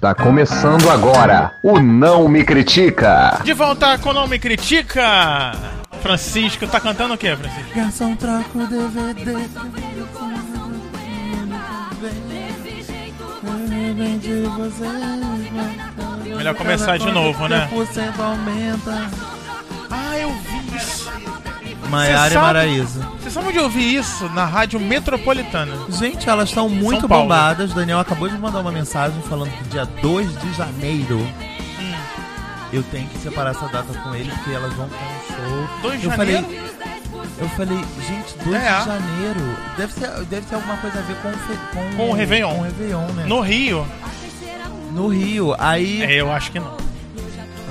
Está começando agora o Não Me Critica. De volta com Não Me Critica. Francisco, tá cantando o que, Francisco? Garçom, troca o DVD. Melhor começar de novo, né? 10% aumenta. Ah, eu. Maiara e Maraísa. Vocês sabem de ouvir isso na Rádio Metropolitana? Gente, elas estão muito bombadas. Daniel acabou de mandar uma mensagem falando que dia 2 de janeiro Hum. eu tenho que separar essa data com ele porque elas vão ter um show. 2 de eu janeiro? falei, eu falei, gente, 2 É. de janeiro. Deve ser, deve ter alguma coisa a ver com com, Com o Réveillon. Com o Réveillon, né? No Rio? No Rio. Aí É, eu acho que não.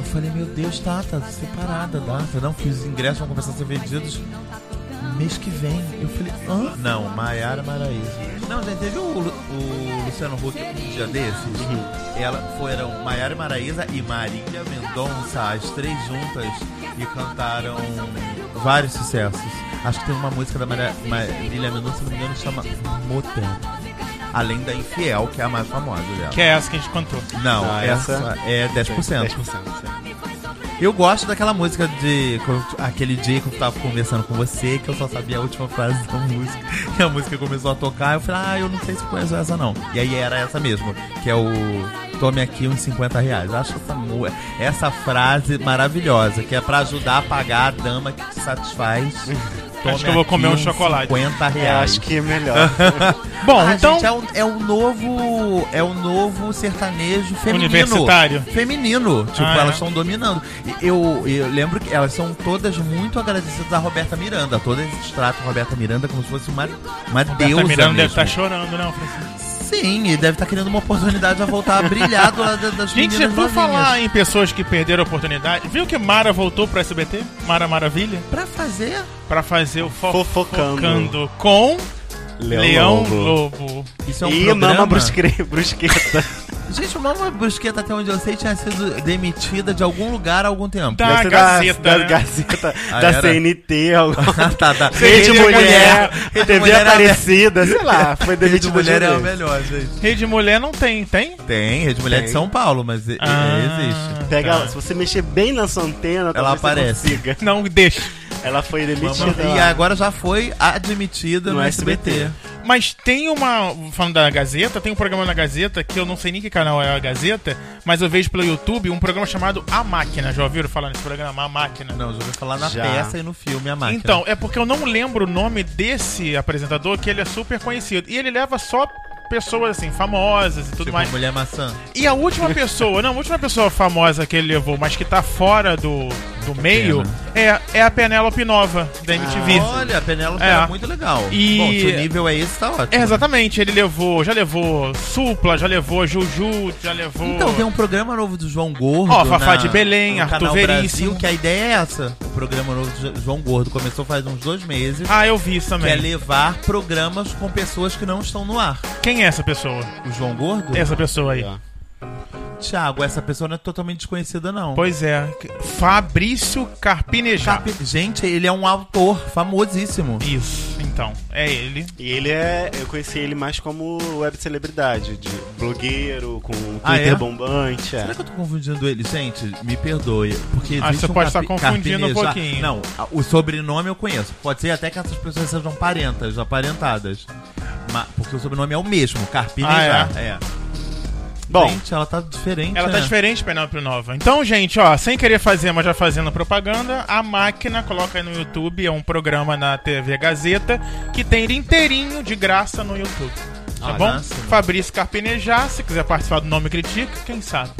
Eu falei, meu Deus, tá, tá separada a data. Não, que os ingressos vão começar a ser vendidos mês que vem. Eu falei, hã? Não, Maiara Maraíza. Não, gente, teve o, o Luciano Huck um dia desses. Ela foram Maiara Maraíza e Marília Mendonça, as três juntas, e cantaram vários sucessos. Acho que tem uma música da Maria- Marília Mendonça, se não me engano, chama Motel. Além da Infiel, que é a mais famosa dela. Que é essa que a gente cantou. Não, Ah, essa, essa- é 10%. 10%. Eu gosto daquela música de. Aquele dia que eu tava conversando com você, que eu só sabia a última frase da música. E a música começou a tocar, eu falei, ah, eu não sei se conheço essa não. E aí era essa mesmo, que é o Tome aqui uns 50 reais. Eu acho essa, essa frase maravilhosa, que é pra ajudar a pagar a dama que te satisfaz. Tome Acho que eu vou comer um chocolate. 50 É, reais. acho que é melhor. Bom, Ah, então. gente, é o, é o novo. É o novo sertanejo feminino. Universitário. Feminino. Tipo, Ah, é? elas estão dominando. E Eu, eu lembro que elas são todas muito agradecidas a Roberta Miranda. Todas tratam a Roberta Miranda como se fosse uma, uma Roberta deusa. Miranda deve mesmo. estar chorando, não, Francisco? Sim, e deve estar querendo uma oportunidade a voltar a brilhar do lado das Gente, meninas por novinhas. falar em pessoas que perderam a oportunidade, viu que Mara voltou pro SBT? Mara Maravilha? Pra fazer. Pra fazer o Fofocando. Fofocando com Leão, Leão Lobo. Lobo. Isso é um e programa. Mama brusque- Brusqueta. Gente, o Mama Brusqueta, até onde eu sei, tinha sido demitida de algum lugar há algum tempo. Da Deve Gazeta, Da, né? da Gazeta, Ah, da era? CNT, alguma tá, tá. Rede Mulher, Rede TV Mulher é a Aparecida, sei lá, foi Rede demitida Mulher de é a vez. melhor, gente. Rede Mulher não tem, tem? Tem, Rede Mulher de Tem. São Paulo, mas e- Ah, existe. Pega, tá. Se você mexer bem na sua antena, Ela aparece. Não, deixa. Ela foi demitida. E agora já foi admitida no, No SBT. SBT. Mas tem uma. Falando da Gazeta, tem um programa na Gazeta que eu não sei nem que canal é a Gazeta, mas eu vejo pelo YouTube um programa chamado A Máquina. Já ouviram falar nesse programa? A Máquina? Não, já ouvi falar na Já. peça e no filme A Máquina. Então, é porque eu não lembro o nome desse apresentador, que ele é super conhecido. E ele leva só pessoas assim, famosas e tudo tipo, mais. Mulher Maçã. E a última pessoa, não, a última pessoa famosa que ele levou, mas que tá fora do, do meio, é, é a Penélope Nova, da MTV. Olha, a Penélope É. é muito legal. E- Bom, se o nível é esse, tá ótimo. É, exatamente, ele levou, já levou Supla, já levou Juju, já levou. Então, tem um programa novo do João Gordo. Ó, Fafá na- de Belém, Arthur Veríssimo. Brasil, que a ideia é essa. O programa novo do Jo- João Gordo começou faz uns dois meses. Ah, eu vi isso que é também. levar programas com pessoas que não estão no ar. Quem é essa pessoa? O João Gordo? Essa pessoa aí. Thiago, essa pessoa não é totalmente desconhecida, não. Pois é. Fabrício Carpinejar. Carpe- Gente, ele é um autor famosíssimo. Isso, então. É ele. E ele é. Eu conheci ele mais como web celebridade, de blogueiro, com Ah, Twitter é? bombante. É. Será que eu tô confundindo ele? Gente, me perdoe. Porque Acho que existe você um pode estar carpi- confundindo um carpinejar- pouquinho. Não, o sobrenome eu conheço. Pode ser até que essas pessoas sejam parentas, aparentadas. Ma- porque o sobrenome é o mesmo, Carpinejar. Ah, é. Bom, Gente, ela tá diferente. Ela tá né? diferente, Penélope Nova. Então, gente, ó, sem querer fazer, mas já fazendo propaganda, a máquina, coloca aí no YouTube, é um programa na TV Gazeta, que tem ele inteirinho de graça no YouTube. Tá Ah, bom? máximo. Fabrício Carpinejar, se quiser participar do Nome Critica, quem sabe?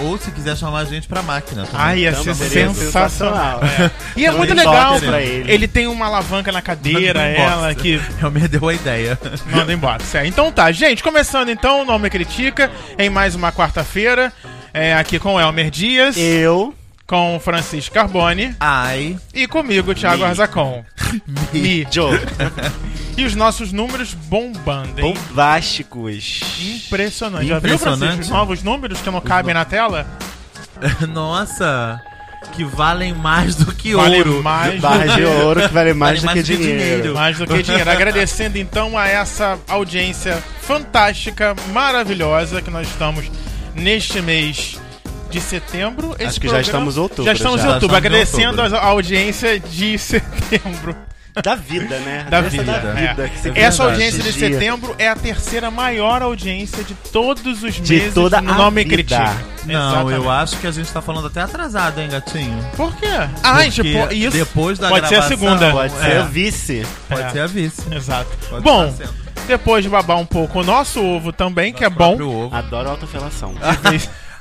Ou se quiser chamar a gente pra máquina. também. Ai, ia Também ser sensacional. sensacional. É. E é Então, muito legal. pra Ele. ele. tem uma alavanca na cadeira, ela que Eu me deu a ideia. manda embora. Certo. Então tá, gente, começando então o Nome Critica em mais uma quarta-feira. É, aqui com o Elmer Dias, eu. Com o Francisco Carbone Ai, e comigo, Thiago Mi. Arzacon. Mi. Joe. E os nossos números bombando, hein? Bombásticos. Impressionante. Já viu. Francisco, os novos números que não cabem na tela? nossa, que valem mais do que Vale ouro. mais Barra do de que- ouro que vale mais, Vale do, que dinheiro. Mais do que dinheiro. Agradecendo então a essa audiência fantástica, maravilhosa que nós estamos neste mês de setembro. Esse Acho que já estamos em outubro, Já estamos já. em outubro, agradecendo outubro. a audiência de setembro. Da vida, né? Da Essa vida. Da é. vida que você Essa verdade. audiência de setembro é a terceira maior audiência de todos os De meses toda no a Nome. Critica. Não, Exatamente. eu acho que a gente tá falando até atrasado, hein, gatinho? Por quê? Ah, Porque gente, pô, isso. depois da pode ser a gravação, segunda. Pode É. ser o vice. Pode É. ser a vice. Exato. Pode Bom, depois de babar um pouco o nosso ovo também, que é bom. Ovo. Adoro autofelação.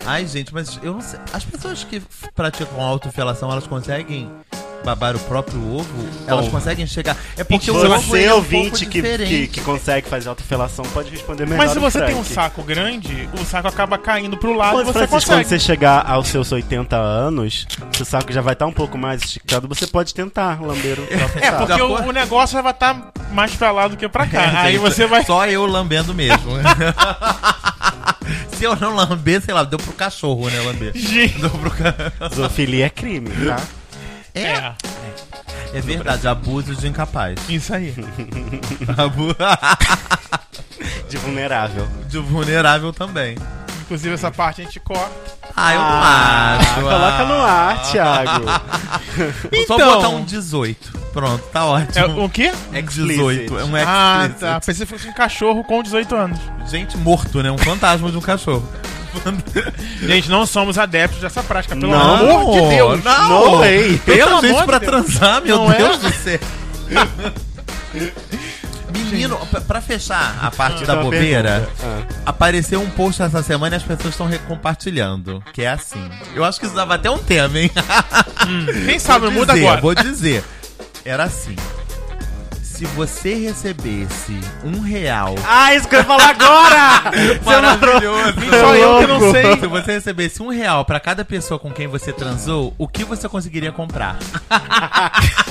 Ai, gente, mas eu não sei. As pessoas que praticam autofelação, elas conseguem babar o próprio ovo? Elas conseguem chegar. É porque o ovo Você, é um ouvinte, pouco que, diferente. que, que consegue fazer autofelação, pode responder melhor. Mas se você tem um Frank. saco grande, o saco acaba caindo pro lado e Quando, você Francisco, quando consegue. você chegar aos seus 80 anos, seu saco já vai estar um pouco mais esticado, você pode tentar lamber o próprio É, saco. porque Já o, o negócio vai estar mais pra lá do que pra cá. É, Aí gente, você vai. Só eu lambendo mesmo. Se eu não lamber, sei lá, deu pro cachorro, né, lamber. Gente. Deu pro ca... Zoofilia é crime, tá? É, É, é verdade, abuso de incapaz. isso aí. Abu- De vulnerável. de vulnerável também. Inclusive, essa parte a gente corta. Ah, eu Ah, não acho. Coloca no Ah. ar, Thiago. Só Então- botar um 18. Pronto, tá É, ótimo. o quê? É 18. É um Ah, explicit. tá. Pensei que fosse um cachorro com 18 anos. Gente morto, né? Um fantasma de um cachorro. Gente, não somos adeptos dessa prática, pelo Não. amor de Deus. Não, No way. Pelo amor pra de Deus. transar, meu Não é? Deus do céu. Menino, pra- pra fechar a parte da Uma bobeira, pergunta. apareceu um post essa semana e as pessoas estão recompartilhando. Que é assim. Eu acho que isso dava até um tema, hein? Quem sabe, muda agora. Vou dizer. Era assim. Se você recebesse um real. Ah, isso que eu ia falar agora! Maravilhoso. Só eu que não sei. Se você recebesse um real pra cada pessoa com quem você transou, o que você conseguiria comprar?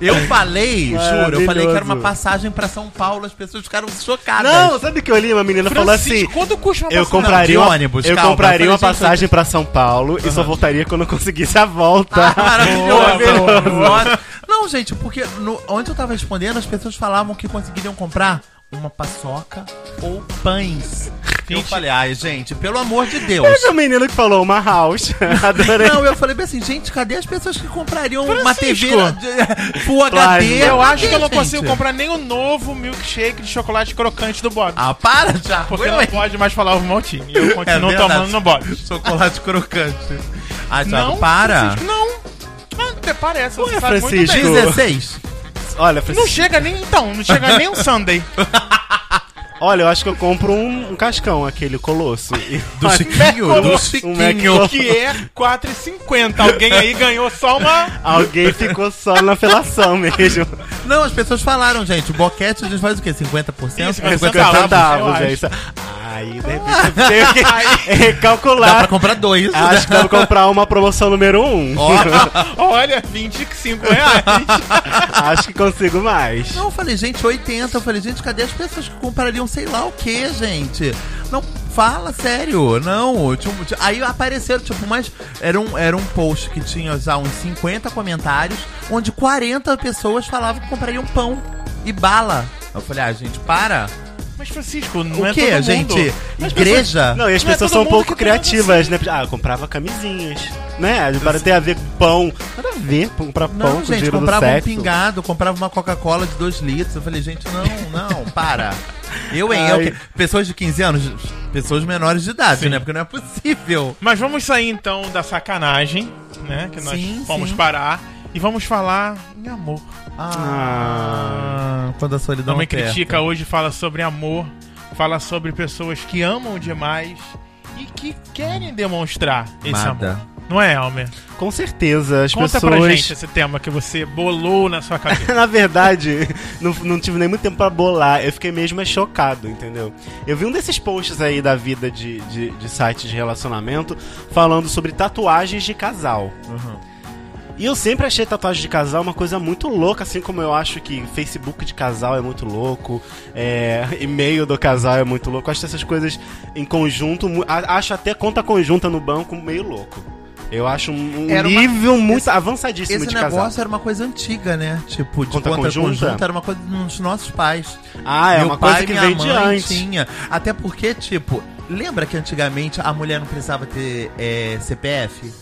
Eu falei, juro, eu falei que era uma Maravilhoso. passagem pra São Paulo, as pessoas ficaram chocadas. Não, sabe o que eu li? Uma menina falou assim. Quanto custa uma Eu passagem? compraria, Não, de ônibus, eu calma. compraria Eu uma passagem pra São Paulo e só voltaria quando eu conseguisse a volta. Ah, maravilhoso. Nossa. Não, gente, porque no, onde eu tava respondendo, as pessoas falavam que conseguiriam comprar uma paçoca ou pães. eu Gente. falei, ai, gente, pelo amor de Deus. É o menino que falou uma house. Adorei. Não, eu falei bem assim, gente, cadê as pessoas que comprariam uma TV Francisco. Full. HD? Eu acho que eu não gente? consigo comprar nem o novo milkshake de chocolate crocante do Bob. Ah, para já. porque não pode mais falar o maltinho. E eu É continuo verdade. tomando no Bob. Chocolate crocante. Ah, Thiago, Não, para. Francisco, não. Ah, até parece, você Ué, sabe muito Francisco. bem. 16. Olha, Não Francisco, chega nem então, não chega nem um Sunday. olha, eu acho que eu compro um, um cascão, aquele colosso. Do Chiquinho, do Chiquinho. Que é 4,50. Alguém aí ganhou só uma. Alguém ficou só na felação mesmo. Não, as pessoas falaram, gente, o boquete a gente faz o quê? 50%? Isso, 50 50 50 centavos, eu centavos, é isso. Aí, de repente, eu tenho que Dá recalcular. pra comprar dois. Acho que devo comprar uma promoção número 1. Um. Ó. Olha, 25 reais. Acho que consigo mais. Não, eu falei, gente, 80. Eu falei, gente, cadê as pessoas que comprariam sei lá o que, gente? Não, fala sério. Não, tinha- aí apareceram, tipo, mas era um, era um post que tinha já uns 50 comentários, onde 40 pessoas falavam que comprariam pão e bala. Eu falei, ah, gente, para. Mas, Francisco, não O é quê, todo mundo. gente? Igreja? Não, e as Não é pessoas todo são um pouco criativas, né? Ah, eu comprava camisinhas. Né? Para ter a ver com pão. Nada a ver com comprar pão Não, com gente, dinheiro do comprava um pingado, comprava uma Coca-Cola de 2 litros. Eu falei, gente, não, não, para. Eu, hein, eu, pessoas de 15 anos, pessoas menores de idade, Sim. né? Porque não é possível. Mas vamos sair então da sacanagem, né? Que nós Sim, fomos sim. parar. E vamos falar em amor. Ah, quando a solidão me aperta. critica hoje fala sobre amor, fala sobre pessoas que amam demais e que querem demonstrar esse Amada. amor. Não é, Elmer? Com certeza, as Conta pessoas. pra gente esse tema que você bolou na sua cabeça. Na verdade, não, não tive nem muito tempo pra bolar. Eu fiquei mesmo é chocado, entendeu? Eu vi um desses posts aí da vida de, de, de sites de relacionamento falando sobre tatuagens de casal. Uhum. E eu sempre achei tatuagem de casal uma coisa muito louca, assim como eu acho que Facebook de casal é muito louco, é, e-mail do casal é muito louco. Eu acho essas coisas em conjunto, acho até conta conjunta no banco meio louco. Eu acho um, Era uma- nível muito esse- avançadíssimo Esse de negócio casal. era uma coisa antiga, né? Tipo, de Conta conta, conjunta? conjunta? era uma coisa dos nossos pais. Ah, é Meu uma pai coisa que vem de antes. tinha. Até porque, tipo, Lembra que antigamente a mulher não precisava ter é, CPF?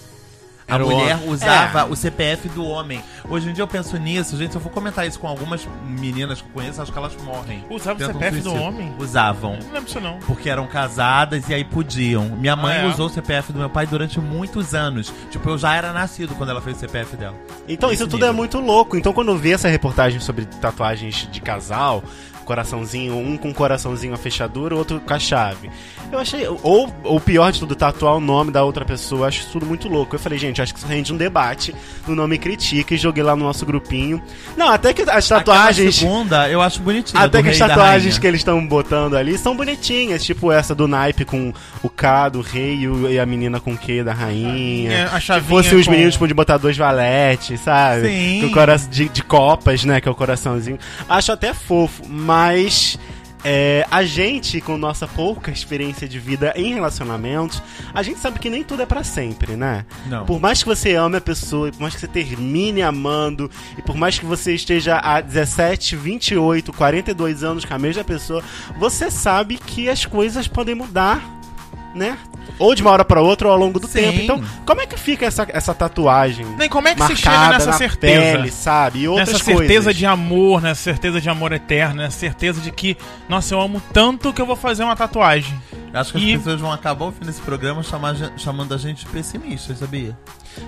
A Era o mulher homem. usava É. o CPF do homem. Hoje em dia eu penso nisso, gente. Se eu for comentar isso com algumas meninas que eu conheço, acho que elas morrem. Usava o CPF do homem? Usavam. Não lembro disso não. Porque eram casadas e aí podiam. Minha mãe Ah, é? usou o CPF do meu pai durante muitos anos. Tipo, eu já era nascido quando ela fez o CPF dela. Então, isso Esse tudo é nível. muito louco. Então, quando eu vi essa reportagem sobre tatuagens de casal, coraçãozinho, um com coraçãozinho a fechadura, outro com a chave. Eu achei. Ou o pior de tudo, tatuar o nome da outra pessoa, eu acho isso tudo muito louco. Eu falei, gente, acho que isso rende um debate no Nome Critica e joguei lá no nosso grupinho. Não, até que as tatuagens. Aquela segunda, eu acho bonitinha. Até que as tatuagens que eles estão botando ali são bonitinhas, tipo essa do naipe com o K do rei e a menina com o Q da rainha. É, a Se fosse os com- meninos, podiam botar dois valetes, sabe? Sim. Com o cora- de, de copas, né? Que é o coraçãozinho. Acho até fofo, mas. É, a gente, com nossa pouca experiência de vida em relacionamentos, a gente sabe que nem tudo é pra sempre, né? Não. Por mais que você ame a pessoa, e por mais que você termine amando, e por mais que você esteja há 17, 28, 42 anos com a mesma pessoa, você sabe que as coisas podem mudar, né? Ou de uma hora pra outra ou ao longo do Sim. tempo. Então, como é que fica essa, essa tatuagem? Nem como é que se chega nessa na certeza? pele, sabe? E outras Nessa certeza coisas. de amor, nessa certeza de amor eterno, nessa certeza de que, nossa, eu amo tanto que eu vou fazer uma tatuagem. Acho que as E- pessoas vão acabar o fim desse programa chamar, chamando a gente de pessimista, sabia?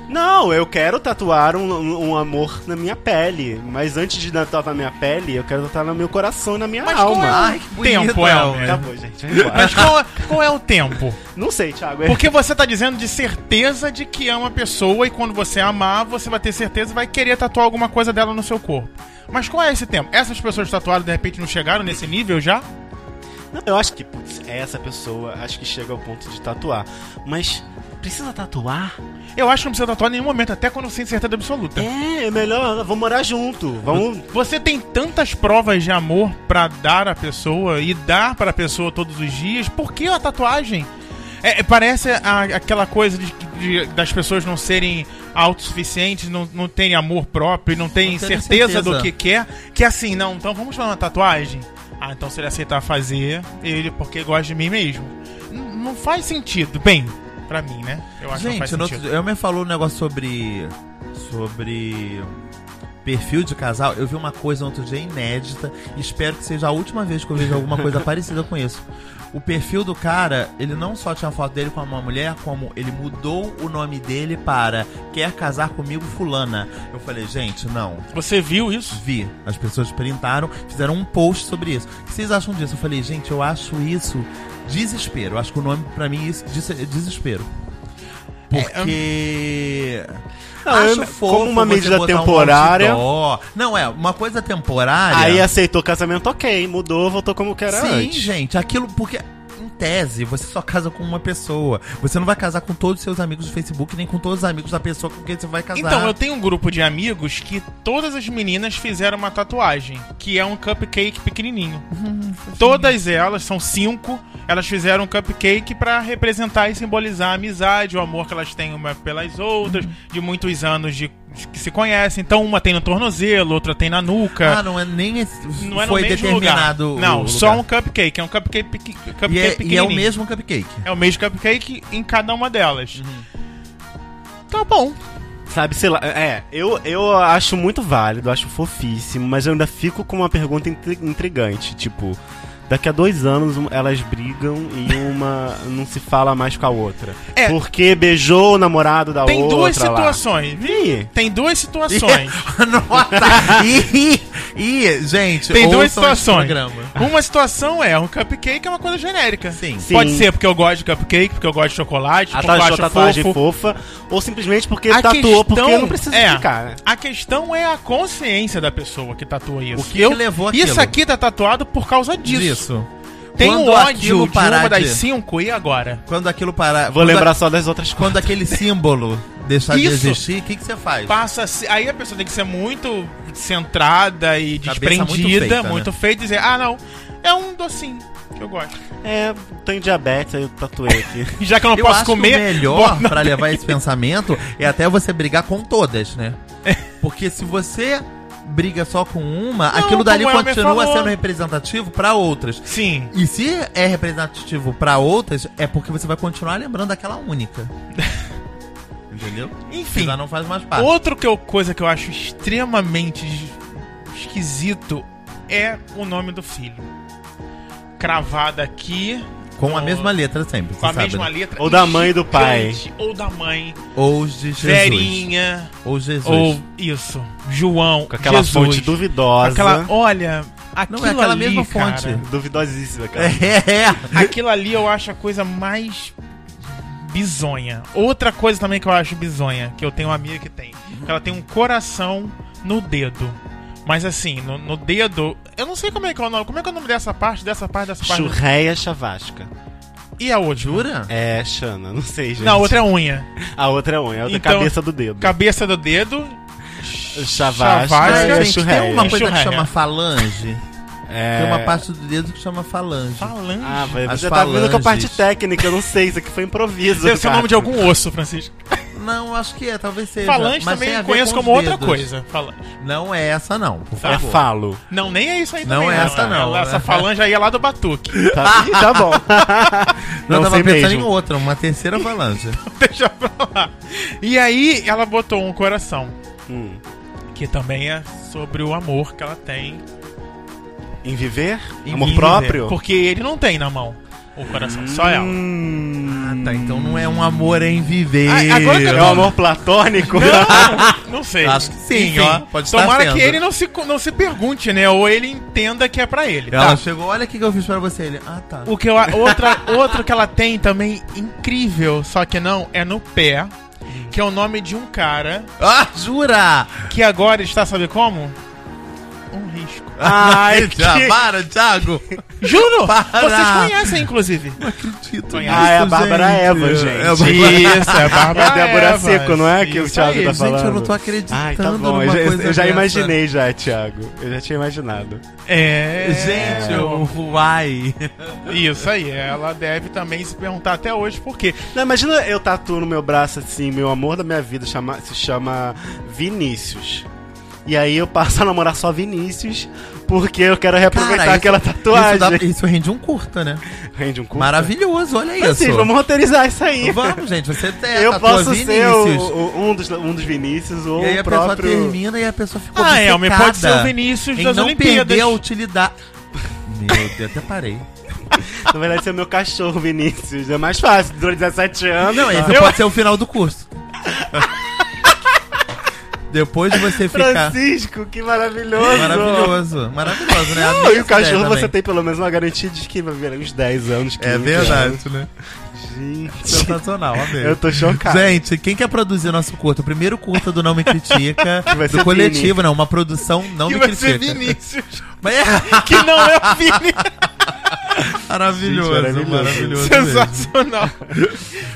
Não, eu quero tatuar um, um- amor na minha pele. Mas antes de tatuar na minha pele, eu quero tatuar no meu coração e na minha Mas alma. qual é o Ai, que bonito, tempo. Elmer? Acabou, gente. vai embora. Mas qual é, qual é o tempo? Não sei, Thiago. Porque você tá dizendo de certeza de que ama a pessoa e quando você amar, você vai ter certeza e vai querer tatuar alguma coisa dela no seu corpo. Mas qual é esse tempo? Essas pessoas tatuadas de repente não chegaram nesse nível já? Não, eu acho que, putz, é essa pessoa, acho que chega ao ponto de tatuar. Mas precisa tatuar? Eu acho que não precisa tatuar em nenhum momento, até quando tem certeza absoluta. É, é melhor, vamos morar junto. Vamos. Você tem tantas provas de amor pra dar à pessoa e dar para a pessoa todos os dias, por que a tatuagem? É, é, parece a- aquela coisa de, de- das pessoas não serem autossuficientes, não, não terem amor próprio, não terem terem certeza, certeza. do que quer, que é assim, não, então vamos fazer uma tatuagem? Ah, então se ele aceitar fazer, ele porque gosta de mim mesmo. N- não faz sentido. Bem, pra mim, né? Eu acho que não faz Gente, sentido. outro, Elmer falou um negócio sobre. sobre. perfil de casal. Eu vi uma coisa no outro dia inédita e espero que seja a última vez que eu vejo alguma coisa parecida com isso. O perfil do cara, ele não só tinha foto dele com uma mulher, como ele mudou o nome dele para Quer casar comigo, Fulana. Eu falei, gente, não. Você viu isso? Vi. As pessoas printaram, fizeram um post sobre isso. O que vocês acham disso? Eu falei, gente, eu acho isso desespero. Acho que o nome pra mim é é desespero. Porque. Não, acho eu- fofo como uma medida um temporária- outdoor. Não, é, uma coisa temporária. Aí aceitou o casamento, ok. Mudou, voltou como que era Sim, antes. gente, aquilo porque. Tese, você só casa com uma pessoa. Você não vai casar com todos os seus amigos do Facebook, nem com todos os amigos da pessoa com quem você vai casar. Então, eu tenho um grupo de amigos que todas as meninas fizeram uma tatuagem, que é um cupcake pequenininho. todas elas, são cinco, elas fizeram um cupcake pra representar e simbolizar a amizade, o amor que elas têm uma pelas outras, de muitos anos de que se conhecem. Então, uma tem no tornozelo, outra tem na nuca. Ah, não é nem esse, não é no foi mesmo determinado. lugar. Não, o só um cupcake. É um cupcake, pequi- cupcake E é, e é pequenininho. o mesmo cupcake. É o mesmo cupcake em cada uma delas. Uhum. Tá bom. Sabe, sei lá, é, eu, eu acho muito válido, acho fofíssimo, mas eu ainda fico com uma pergunta intri- intrigante, tipo, daqui a dois anos elas brigam e uma não se fala mais com a outra. É. Porque beijou o namorado da Tem outra duas lá. situações. Ih, Tem duas situações. Nota! e, e, gente, Tem duas situações. Uma situação é um cupcake é uma coisa genérica. Sim. Sim. Pode ser porque eu gosto de cupcake, porque eu gosto de chocolate, porque eu acho tatuagem fofo. fofa, ou simplesmente porque A tatuou, porque questão não precisa é, explicar, né? A questão é a consciência da pessoa que tatua isso. O que eu, que levou aquilo? Isso aqui tá tatuado por causa disso. Disso. Tem Quando um ódio aquilo de parar uma das de- cinco e agora? Quando aquilo parar. Vou lembrar a- só das outras coisas. Quando aquele símbolo deixar de Isso. existir, o que, que você faz? Passa aí a pessoa tem que ser muito centrada e Cabeça desprendida, muito muito feita, feita, e dizer, ah não, é um docinho que eu gosto. É, tenho diabetes, aí eu tatuei aqui. Já que eu não Eu posso acho comer, que o melhor pra levar esse pensamento é até você brigar com todas, né? Porque se você briga só com uma, aquilo dali continua sendo representativo pra outras. Sim. E se é representativo pra outras, é porque você vai continuar lembrando daquela única. Entendeu? Enfim. Já não faz mais parte. Outra que eu- coisa que eu acho extremamente es- esquisito é o nome do filho. Cravada aqui, Com a mesma letra sempre. com a sabe, mesma né? letra. Ou da mãe e do pai. gigante, Ou da mãe. Ou de Jesus. Verinha. Ou Jesus. Ou isso. João. Com aquela Jesus. fonte duvidosa. Aquela, olha, aquilo Não, é aquela ali, mesma cara, fonte. Duvidosíssima, cara. É, é. Aquilo ali eu acho a coisa mais bizonha. Outra coisa também que eu acho bizonha, que eu tenho uma amiga que tem, que ela tem um coração no dedo. Mas assim, no, no dedo, eu não sei como é que é o nome. Como é que é o nome dessa parte, dessa parte, dessa parte? Churreia chavasca. E a outra? Jura? É, Xana, não sei, gente. Não, a outra é unha. A outra é unha, a outra Então, é cabeça do dedo. Cabeça do dedo. Chavasca, Chavasca, é Mas, gente, churreia. tem uma coisa que Churreia. chama falange. É... Tem uma parte do dedo que chama falange. Falange. Ah, vai, As você tá vindo com a parte falanges. técnica, eu não sei, isso aqui foi improviso. Deve ser o cara. nome de algum osso, Francisco. Não, acho que é, talvez seja. Falange mas também conheço como outra coisa. Falange. Não é essa, não, por É favor. falo. Não, nem é isso aí Não também. é essa não, Essa né? falange aí é lá do Batuque. Tá, tá bom. Não, eu não tava sei pensando mesmo. em outra, uma terceira falange. Deixa pra lá. E aí ela botou um coração. Hum. Que também é sobre o amor que ela tem. Em viver? em Amor viver. próprio? Porque ele não tem na mão o coração, só ela. Hum. Ah, tá. Então não é um amor em viver. Ah, agora que eu É um amor platônico? Não, não sei. Acho que sim, ó, pode estar Tomara sendo. que ele não se, não se pergunte, né? Ou ele entenda que é pra ele. Ela tá? chegou, olha o que que eu fiz pra você. Ele, ah, tá. O que eu, outra, outro que ela tem também incrível, só que não, é no pé. Que é o nome de um cara Ah, jura? que agora está, sabe como? Um risco. Ai, que... para, Thiago. Juro! Para. Vocês conhecem, inclusive. Não acredito. Conhece? Ah, é a Bárbara Eva, gente. É a Bárbara- Isso, é a É a Bárbara Débora Eva. Seco, não é? Que o Isso Thiago aí. tá Gente, falando. eu não tô acreditando Ai, tá bom. Eu já, eu já imaginei já, Thiago. Eu já tinha imaginado. É. Gente, o uai. Isso aí, ela deve também se perguntar até hoje por quê. Não, imagina eu tatuo no meu braço assim, meu amor da minha vida chama, se chama Vinícius. E aí eu passo a namorar só Vinícius, porque eu quero reaproveitar Cara, isso- aquela tatuagem. Isso, dá- isso rende um curta, né? Rende um curso. Maravilhoso, olha isso. Assim, vamos roteirizar isso aí. Vamos, gente, você tem eu posso ser o- Vinícius. o- um, dos, um dos Vinícius ou E aí o a pessoa próprio... termina e a pessoa ficou Ah, é, obcecada pode ser o Vinícius das não Olimpíadas. perder a utilidade. Meu Deus, até parei. Na verdade, ser o meu cachorro, Vinícius. É mais fácil, durou 17 anos. Não, esse Eu- pode ser o final do curso. Depois de você ficar... Francisco, que maravilhoso. Maravilhoso, maravilhoso, né? Não, e o cachorro você tem pelo menos uma garantia de que vai viver uns 10 anos. 15 É anos. verdade, né? Gente, Sensacional, amei. eu tô chocado. Gente, quem quer produzir nosso curto? O primeiro curto do Não Me Critica, ser do coletivo, Vini. não, uma produção Não que Me vai ser Critica. Vinícius. Mas é que não é o Vini. maravilhoso, Gente, maravilhoso. maravilhoso. Sensacional.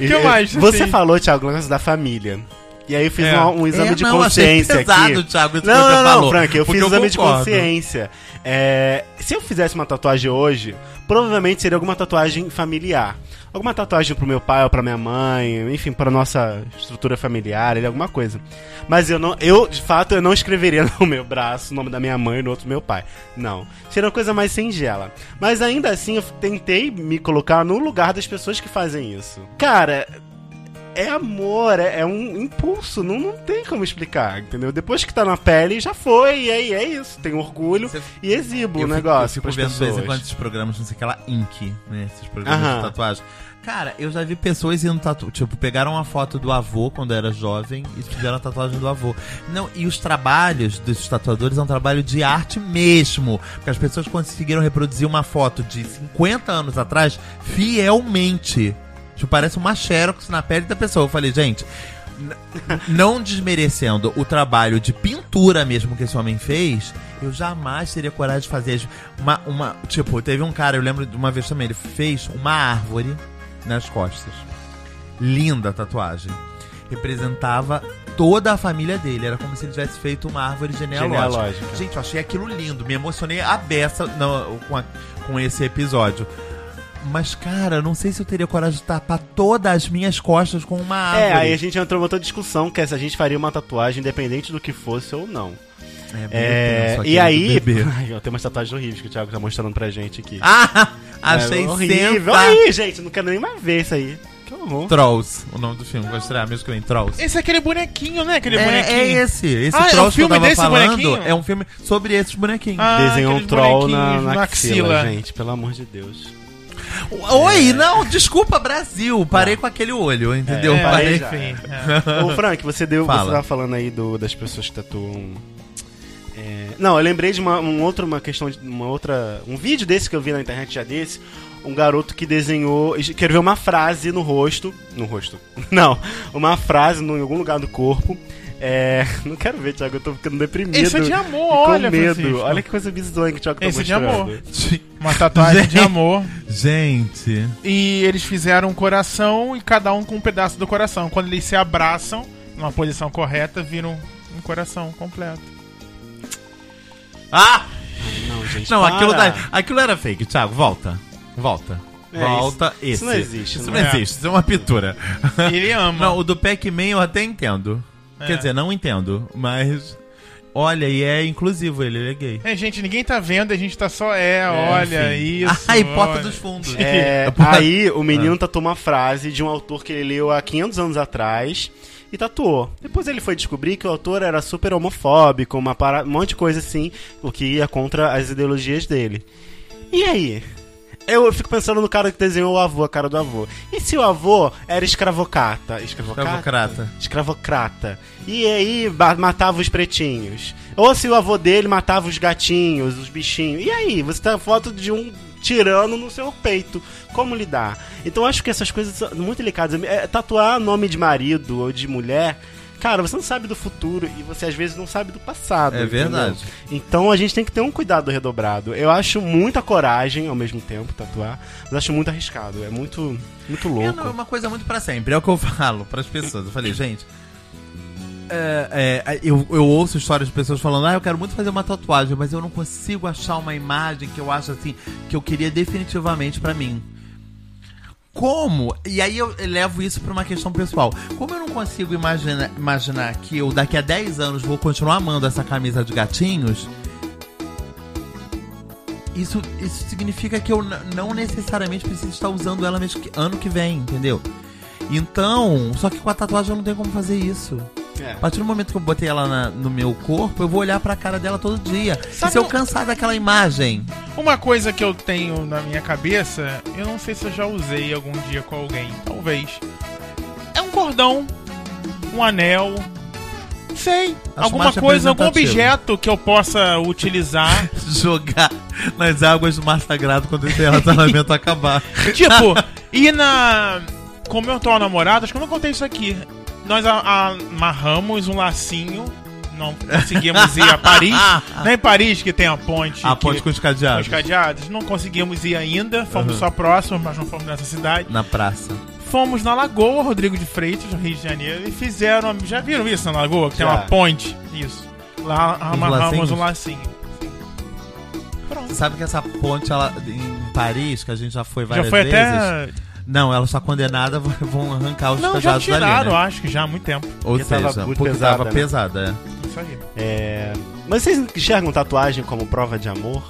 E, que mais Você tem? falou, Thiago, da família. E aí eu fiz É. um, um exame É, de não, achei consciência pesado, aqui. Thiago, isso não, que você não, não, falou, Frank, eu fiz eu exame de consciência. É, se eu fizesse uma tatuagem hoje, provavelmente seria alguma tatuagem familiar. Alguma tatuagem pro meu pai ou pra minha mãe, enfim, pra nossa estrutura familiar, alguma coisa. Mas eu não, eu, de fato, eu não escreveria no meu braço o nome da minha mãe e no outro meu pai. Não. Seria uma coisa mais singela. Mas ainda assim, eu tentei me colocar no lugar das pessoas que fazem isso. Cara, é amor, é, é um impulso, não, não tem como explicar, entendeu? Depois que tá na pele, já foi, e aí é isso. Tem orgulho e exibo o eu negócio Fico, eu fico vendo de vez em pessoas. quando esses programas, não sei aquela Ink, né? Esses programas Aham. de tatuagem. Cara, eu já vi pessoas indo tatu... Tipo, pegaram uma foto do avô quando era jovem e fizeram a tatuagem do avô. Não, e os trabalhos dos tatuadores é um trabalho de arte mesmo. Porque as pessoas conseguiram reproduzir uma foto de 50 anos atrás fielmente. Tipo, parece uma xerox na pele da pessoa. Eu falei, gente, não desmerecendo o trabalho de pintura mesmo que esse homem fez, eu jamais teria coragem de fazer uma, uma. Tipo, teve um cara, eu lembro de uma vez também, ele fez uma árvore nas costas. Linda a tatuagem. Representava toda a família dele. Era como se ele tivesse feito uma árvore genealógica. Genealógica. Gente, eu achei aquilo lindo. Me emocionei a beça no- com, a- com esse episódio. Mas, cara, eu não sei se eu teria coragem de tapar todas as minhas costas com uma árvore. É, aí a gente entrou em outra discussão, que é se a gente faria uma tatuagem independente do que fosse ou não. É, tenso e aquele aí. Ai, ó, tem umas tatuagens horríveis que o Thiago tá mostrando pra gente aqui. Ah, achei é, horrível. Aí, gente, não quero nem mais ver isso aí. Que horror. Trolls, o nome do filme. Vou estrear mesmo que eu em Trolls. Esse é aquele bonequinho, né? Aquele É, bonequinho. é esse. Esse Ah, é um Trolls que eu filme tava desse falando bonequinho? é um filme sobre esses bonequinhos. Ah, Desenhou um troll na, na na axila, axila. gente. Pelo amor de Deus. Oi, não, desculpa, Brasil. Parei com aquele olho, entendeu? É, Parei. enfim. é. Ô, Frank, você deu. Fala. Você tava falando aí do, das pessoas que tatuam. É, Não, eu lembrei de uma, um outro, uma questão de uma outra. Um vídeo desse que eu vi na internet já desse. Um garoto que desenhou. Escreveu uma frase no rosto. No rosto. Não, uma frase em algum lugar do corpo. É. Não quero ver, Thiago, eu tô ficando deprimido. Esse é de amor, com olha, medo. Francisco. Olha que coisa bizonha que o Thiago tá Esse é de mostrando. amor. Uma tatuagem de amor. Gente. E eles fizeram um coração e cada um com um pedaço do coração. Quando eles se abraçam, numa posição correta, viram um coração completo. Ah! Não, gente. Não, para. aquilo, da, aquilo era fake, Thiago. Volta. Volta. É, Volta isso- esse. isso não existe, Isso não não é. existe. Isso é uma pintura. Ele ama. Não, o do Pac-Man eu até entendo. É. Quer dizer, não entendo, mas. Olha, e é inclusivo ele, ele é gay. É, gente, ninguém tá vendo, a gente tá só. É, olha enfim. isso. Ai, porta olha. dos fundos. É, aí o menino tatuou uma frase de um autor que ele leu há 500 anos atrás e tatuou. Depois ele foi descobrir que o autor era super homofóbico, uma para... um monte de coisa assim, o que ia contra as ideologias dele. E aí? Eu fico pensando no cara que desenhou o avô, a cara do avô. E se o avô era escravocata? Escravocata? Escravocrata. Escravocrata. E aí matava os pretinhos. Ou se o avô dele matava os gatinhos, os bichinhos. E aí? Você tem a foto de um tirano no seu peito. Como lidar? Então acho que essas coisas são muito delicadas. É, tatuar nome de marido ou de mulher. Cara, você não sabe do futuro e você às vezes não sabe do passado. É entendeu? verdade. Então a gente tem que ter um cuidado redobrado. Eu acho muita coragem ao mesmo tempo tatuar, mas acho muito arriscado. É muito, muito É, louco. é uma coisa muito pra sempre. É o que eu falo pras pessoas. Eu falei, gente. é, é, eu, eu ouço histórias de pessoas falando, ah, eu quero muito fazer uma tatuagem, mas eu não consigo achar uma imagem que eu acho assim, que eu queria definitivamente pra mim. Como? E aí eu levo isso pra uma questão pessoal. Como eu não consigo imagina, imaginar que eu daqui a 10 anos vou continuar amando essa camisa de gatinhos, isso, isso significa que eu não necessariamente preciso estar usando ela mês que- ano que vem, entendeu? Então, só que com a tatuagem eu não tenho como fazer isso. É. A partir do momento que eu botei ela na- no meu corpo, eu vou olhar pra cara dela todo dia. Sabe e se eu um- cansar daquela imagem, Uma coisa que eu tenho na minha cabeça, eu não sei se eu já usei algum dia com alguém, talvez. É um cordão, um anel, sei, alguma mais coisa, algum objeto que eu possa utilizar. jogar nas águas do mar sagrado quando esse relacionamento acabar. tipo, ir na. Com meu atual namorado, acho que eu não contei isso aqui. Nós amarramos um lacinho, não conseguimos ir a Paris. Não é em Paris que tem a ponte. A ponte com os com cadeados. os cadeados. Não conseguimos ir ainda, fomos Uhum. só próximos, mas não fomos nessa cidade. Na praça. Fomos na Lagoa Rodrigo de Freitas, no Rio de Janeiro, e fizeram. Já viram isso na Lagoa? Que tem Já. uma ponte? Isso. Lá amarramos um lacinho. Pronto. Você sabe que essa ponte ela, em Paris, que a gente já foi Já várias foi vezes. até. Não, ela está condenada, vão arrancar os Não, já cadeados tiraram, dali, né? acho que já há muito tempo. Ou Porque tava seja, muito porque pesada, tava né? pesada, é. Isso aí. É, Mas vocês enxergam tatuagem como prova de amor?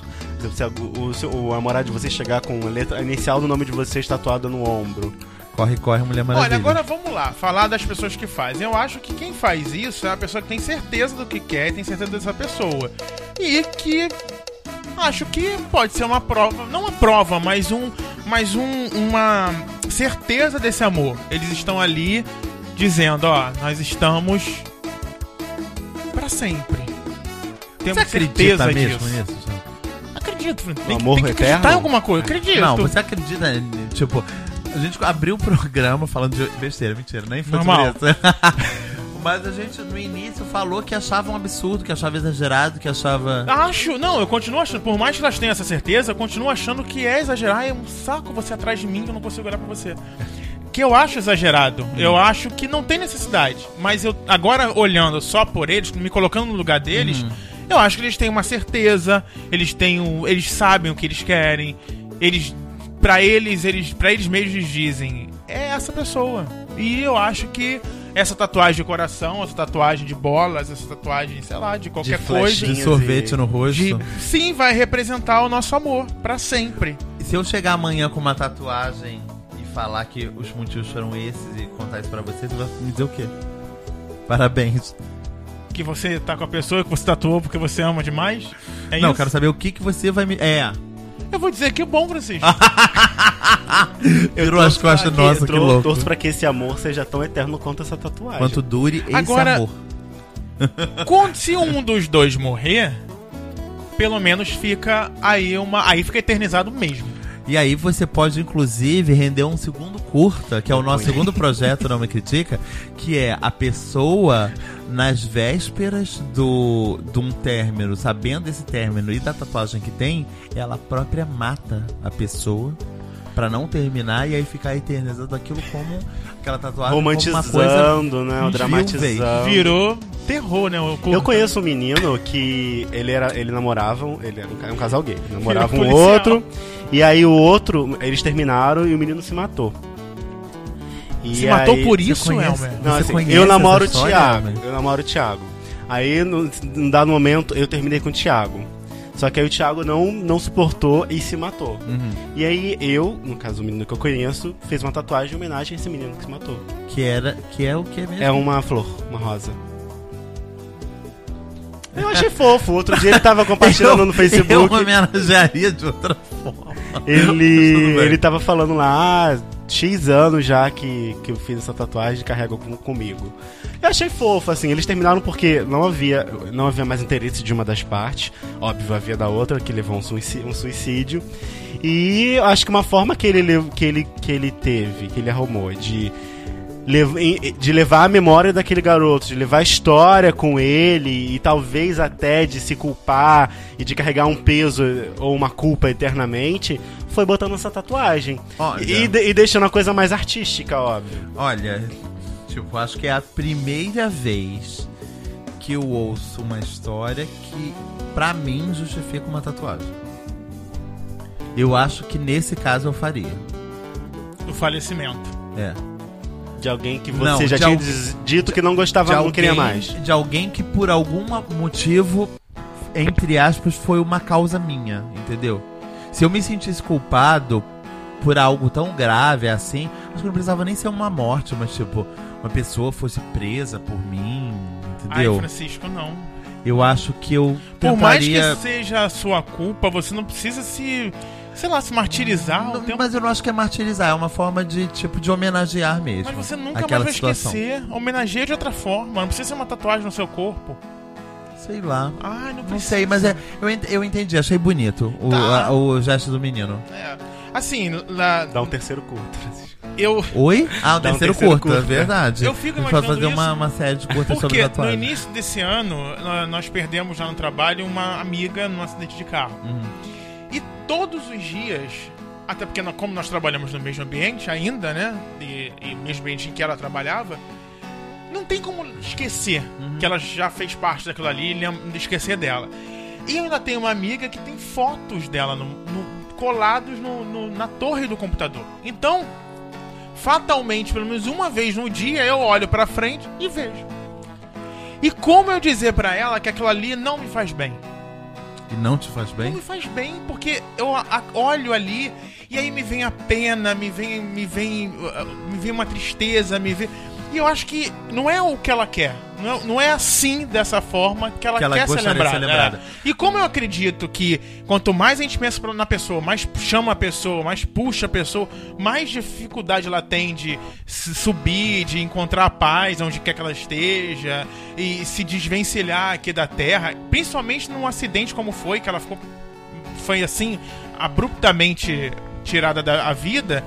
Se a- o, seu- o namorado de vocês chegar com a letra a inicial do nome de vocês tatuada no ombro. Corre, corre, Mulher Maravilha. Olha, agora vamos lá, falar das pessoas que fazem. Eu acho que quem faz isso é a pessoa que tem certeza do que quer, tem certeza dessa pessoa. E que acho que pode ser uma prova, não uma prova, mas um, mas um, uma certeza desse amor. Eles estão ali dizendo, ó, nós estamos pra sempre. Temos Você acredita certeza mesmo disso. nisso? Acredito, Fran. Tem, que- amor tem que acreditar eterno? em alguma coisa. Acredito. Não, você acredita, tipo, a gente abriu o programa falando de besteira, mentira, nem foi Normal. Mas a gente no início falou que achava um absurdo, que achava exagerado, que achava. Acho, não, eu continuo achando, por mais que elas tenham essa certeza, eu continuo achando que é exagerar, é um saco você atrás de mim que eu não consigo olhar pra você. Que eu acho exagerado, eu acho que não tem necessidade, mas eu agora olhando só por eles, me colocando no lugar deles, eu acho que eles têm uma certeza, eles têm um, eles sabem o que eles querem, eles Pra eles, eles para eles mesmos dizem, é essa pessoa. E eu acho que essa tatuagem de coração, essa tatuagem de bolas, essa tatuagem, sei lá, de qualquer De coisa. De sorvete e- no rosto. De- sim, vai representar o nosso amor pra sempre. Se eu chegar amanhã com uma tatuagem e falar que os motivos foram esses e contar isso pra você, você vai me dizer o quê? Parabéns. Que você tá com a pessoa que você tatuou porque você ama demais. É Não, isso? quero saber o que, que você vai me. É. Eu vou dizer que é bom, Francisco. Virou as costas, Pra nossa, que louco. Torço pra que esse amor seja tão eterno quanto essa tatuagem. Quanto dure esse Agora- amor. Quando, se um dos dois morrer, pelo menos fica aí uma. Aí fica eternizado mesmo. E aí você pode, inclusive, render um segundo curta, que é o nosso segundo projeto, Não Me Critica, que é a pessoa, nas vésperas do, de um término, sabendo desse término e da tatuagem que tem, ela própria mata a pessoa pra não terminar e aí ficar eternizando aquilo como aquela tatuagem como uma coisa Romantizando, né? Dramatizando. Virou terror, né? O Eu conheço um menino que ele era, ele namoravam, ele era um, ca- um casal gay, namorava um policial. outro e aí o outro, eles terminaram e o menino se matou. E Se matou aí- por você isso, conhece? Elmer? Não, Você assim, eu namoro o Thiago. Elmer? Eu namoro o Thiago. Aí, no- num dado momento, eu terminei com o Thiago. Só que aí o Thiago não, não suportou e se matou. Uhum. E aí eu, no caso o menino que eu conheço, fez uma tatuagem em homenagem a esse menino que se matou. Que era, que é o que mesmo? É uma flor, uma rosa. Eu achei fofo. Outro dia ele tava compartilhando no Eu Facebook. homenagearia de outra forma. Ele, ele tava falando lá, ah, X anos já que, que eu fiz essa tatuagem e carrega com, comigo. Eu achei fofo, assim, eles terminaram porque não havia, não havia mais interesse de uma das partes. Óbvio, havia da outra, que levou um suicídio. Um suicídio. E acho que uma forma que ele, que, ele, que ele teve, que ele arrumou, de, de levar a memória daquele garoto, de levar a história com ele e talvez até de se culpar e de carregar um peso ou uma culpa eternamente, foi botando essa tatuagem. Olha. E, de- e deixando a coisa mais artística, óbvio. Olha, tipo, acho que é a primeira vez que eu ouço uma história que, pra mim, justifica uma tatuagem. Eu acho que nesse caso eu faria. O falecimento. É. De alguém que Não, você já de tinha al- dito que não gostava, não queria mais. de alguém que por algum motivo, entre aspas, foi uma causa minha, entendeu? Se eu me sentisse culpado por algo tão grave assim, acho que não precisava nem ser uma morte, mas tipo, uma pessoa fosse presa por mim, Ai, entendeu? Francisco, não. Eu acho que eu Por mais que tentaria... seja a sua culpa, você não precisa se, sei lá, se martirizar. Não, tempo... mas eu não acho que é martirizar, é uma forma de, tipo, de homenagear mesmo. Mas você nunca mais vai situação. esquecer. Homenageia de outra forma. Não precisa ser uma tatuagem no seu corpo. Sei lá. Ai, não precisa. Não sei, mas é, eu, ent- eu entendi, achei bonito o, Tá. a- o gesto do menino. É. Assim, lá, Dá um terceiro curto. eu. Oi? Ah, o Dá um terceiro, terceiro curta, curta. verdade. Eu fico A gente pode imaginando fazer uma, isso. uma série de curtas sobre Porque no início desse ano, nó- nós perdemos lá no trabalho uma amiga num acidente de carro. Uhum. E todos os dias, até porque como nós trabalhamos no mesmo ambiente ainda, né? E, e mesmo ambiente em que ela trabalhava, não tem como esquecer Uhum. que ela já fez parte daquilo ali e esquecer dela. E eu ainda tenho uma amiga que tem fotos dela no- no- colados no- na torre do computador. Então, fatalmente, pelo menos uma vez no dia, eu olho pra frente e vejo. E como eu dizer pra ela que aquilo ali não me faz bem? E não te faz Não bem? me faz bem, porque eu olho ali e aí me vem a pena, me vem, me vem, me vem uma tristeza, me vem. E eu acho que não é o que ela quer. Não é, não é assim, dessa forma, que ela Que ela quer ser lembrada. ser lembrada. É. E como eu acredito que quanto mais a gente pensa na pessoa, mais chama a pessoa, mais puxa a pessoa, mais dificuldade ela tem de subir, de encontrar a paz onde quer que ela esteja e se desvencilhar aqui da terra, principalmente num acidente como foi, que ela ficou foi assim abruptamente tirada da vida.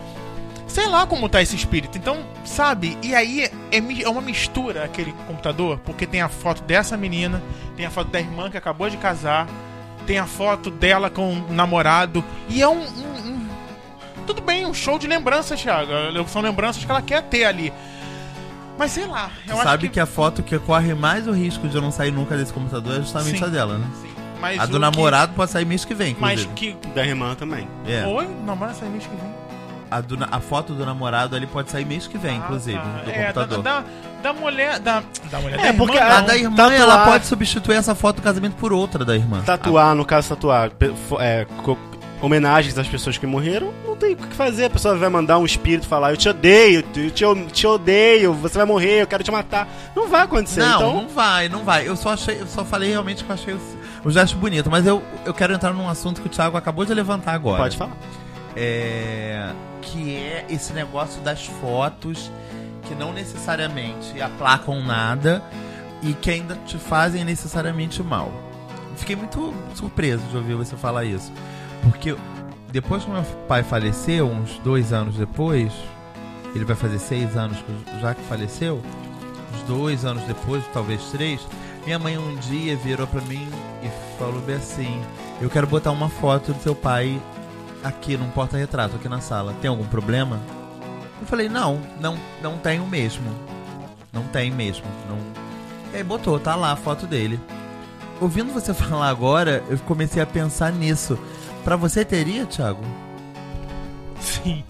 Sei lá como tá esse espírito. Então, sabe? E aí é, é uma mistura aquele computador, porque tem a foto dessa menina, tem a foto da irmã que acabou de casar, tem a foto dela com o namorado, e é um. um- um- tudo bem, um show de lembranças, Thiago. São lembranças que ela quer ter ali. Mas sei lá, eu acho Sabe que. que... a foto que corre mais o risco de eu não sair nunca desse computador é justamente Sim. a dela, né? Sim, mas A do que- namorado pode sair mês que vem, Mas inclusive. que. Da irmã também. É. Oi? Namora sai mês que vem. A, do a foto do namorado ali pode sair mês que vem, inclusive, Ah, do é, da, computador. da, da mulher. Da, da mulher. É, da porque irmã, a A da irmã, Tatuar- ela pode substituir essa foto do casamento por outra da irmã. Tatuar, no caso, tatuar é, homenagens às pessoas que morreram, não tem o que fazer. A pessoa vai mandar um espírito falar: Eu te odeio, eu te, eu te odeio, você vai morrer, eu quero te matar. Não vai acontecer. Não, então, não vai, não vai. Eu só achei, eu só falei realmente que eu achei o, o gesto bonito, mas eu, eu quero entrar num assunto que o Thiago acabou de levantar agora. pode falar. É, que é esse negócio das fotos que não necessariamente aplacam nada e que ainda te fazem necessariamente mal. Fiquei muito surpreso de ouvir você falar isso. Porque depois que meu pai faleceu, uns dois anos depois, ele vai fazer seis anos já que faleceu, uns dois anos depois, talvez três, minha mãe um dia virou pra mim e falou bem assim: Eu quero botar uma foto do seu pai aqui num porta-retrato, aqui na sala. Tem algum problema? Eu falei, não, não, não tenho mesmo. Não tem mesmo. Não... E aí botou, tá lá a foto dele. Ouvindo você falar agora, eu comecei a pensar nisso. Pra você teria, Thiago? Sim.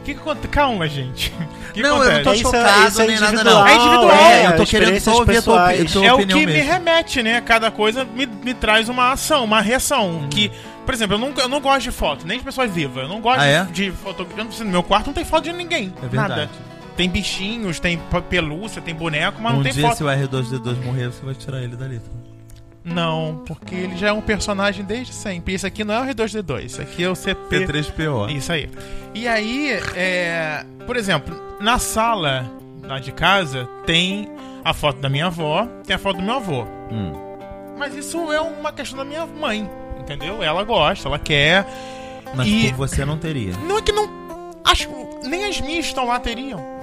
O que que acontece? Calma, gente. O que não, eu não tô acontece? Isso é- chocado isso é nem nada, não. É individual, É, eu tô querendo só ouvir a tua, pessoais. tua é o opinião que me mesmo. remete, né? Cada coisa me, me traz uma ação, uma reação. Que, por exemplo, eu não, eu não gosto de foto, nem de pessoas vivas. Eu não gosto Ah, é? de fotografia. No meu quarto não tem foto de ninguém. É verdade. Nada. Tem bichinhos, tem pelúcia, tem boneco, mas um não tem dia, foto. se o R2D2 morrer, você vai tirar ele dali. tá? Não, porque ele já é um personagem desde sempre. Isso aqui não é o R2D2, isso aqui é o CP. P3PO. Isso aí. E aí, é, por exemplo, na sala lá de casa tem a foto da minha avó, tem a foto do meu avô. Hum. Mas isso é uma questão da minha mãe, entendeu? Ela gosta, ela quer. Mas E- por você não teria. Não é que não. Acho nem as minhas estão lá teriam.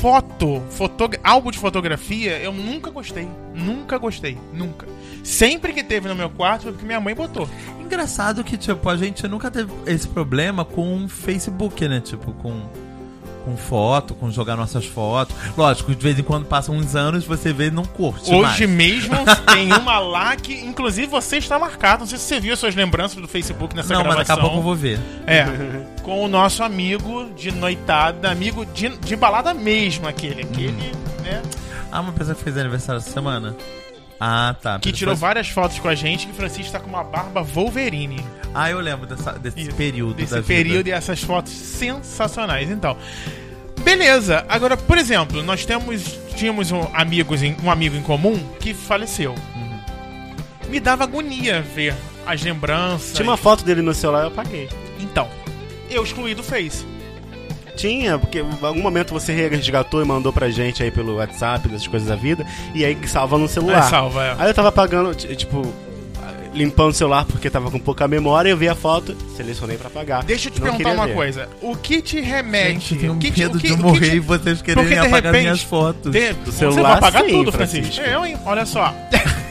Foto, fotogra álbum de fotografia, eu nunca gostei. Nunca gostei. Nunca. Sempre que teve no meu quarto foi porque minha mãe botou. Engraçado que, tipo, a gente nunca teve esse problema com Facebook, né? Tipo, com, com foto, com jogar nossas fotos. Lógico, de vez em quando passam uns anos, você vê e não curte Hoje mais. mesmo tem uma lá que, inclusive, você está marcado. Não sei se você viu as suas lembranças do Facebook nessa Não, mas gravação. daqui a pouco eu vou ver. É, com o nosso amigo de noitada, amigo de, de balada mesmo, aquele. Aquele, né? Ah, uma pessoa que fez aniversário essa semana? Ah, tá. Que Depois- tirou várias fotos com a gente, que o Francisco tá com uma barba Wolverine. Ah, eu lembro dessa- desse Isso, período Desse da período vida. e essas fotos sensacionais. Então, beleza. Agora, por exemplo, nós temos tínhamos um, amigos em, um amigo em comum que faleceu. Uhum. Me dava agonia ver as lembranças. Tinha uma foto dele no celular, eu apaguei. Então, eu excluí do Face. Tinha, porque em algum momento você resgatou e mandou pra gente aí pelo WhatsApp, dessas coisas da vida, e aí salva no celular. É, salva, é. Aí eu tava apagando, t- tipo, limpando o celular porque tava com pouca memória, eu vi a foto, selecionei pra apagar. Deixa eu te Não perguntar uma ver. coisa. O que te remete? Gente, eu o que te, medo o que, de o que morrer te- e vocês de apagar repente- minhas fotos. de- Do você celular, vai apagar sim, tudo, Francisco. Francisco. Eu, hein? Olha só.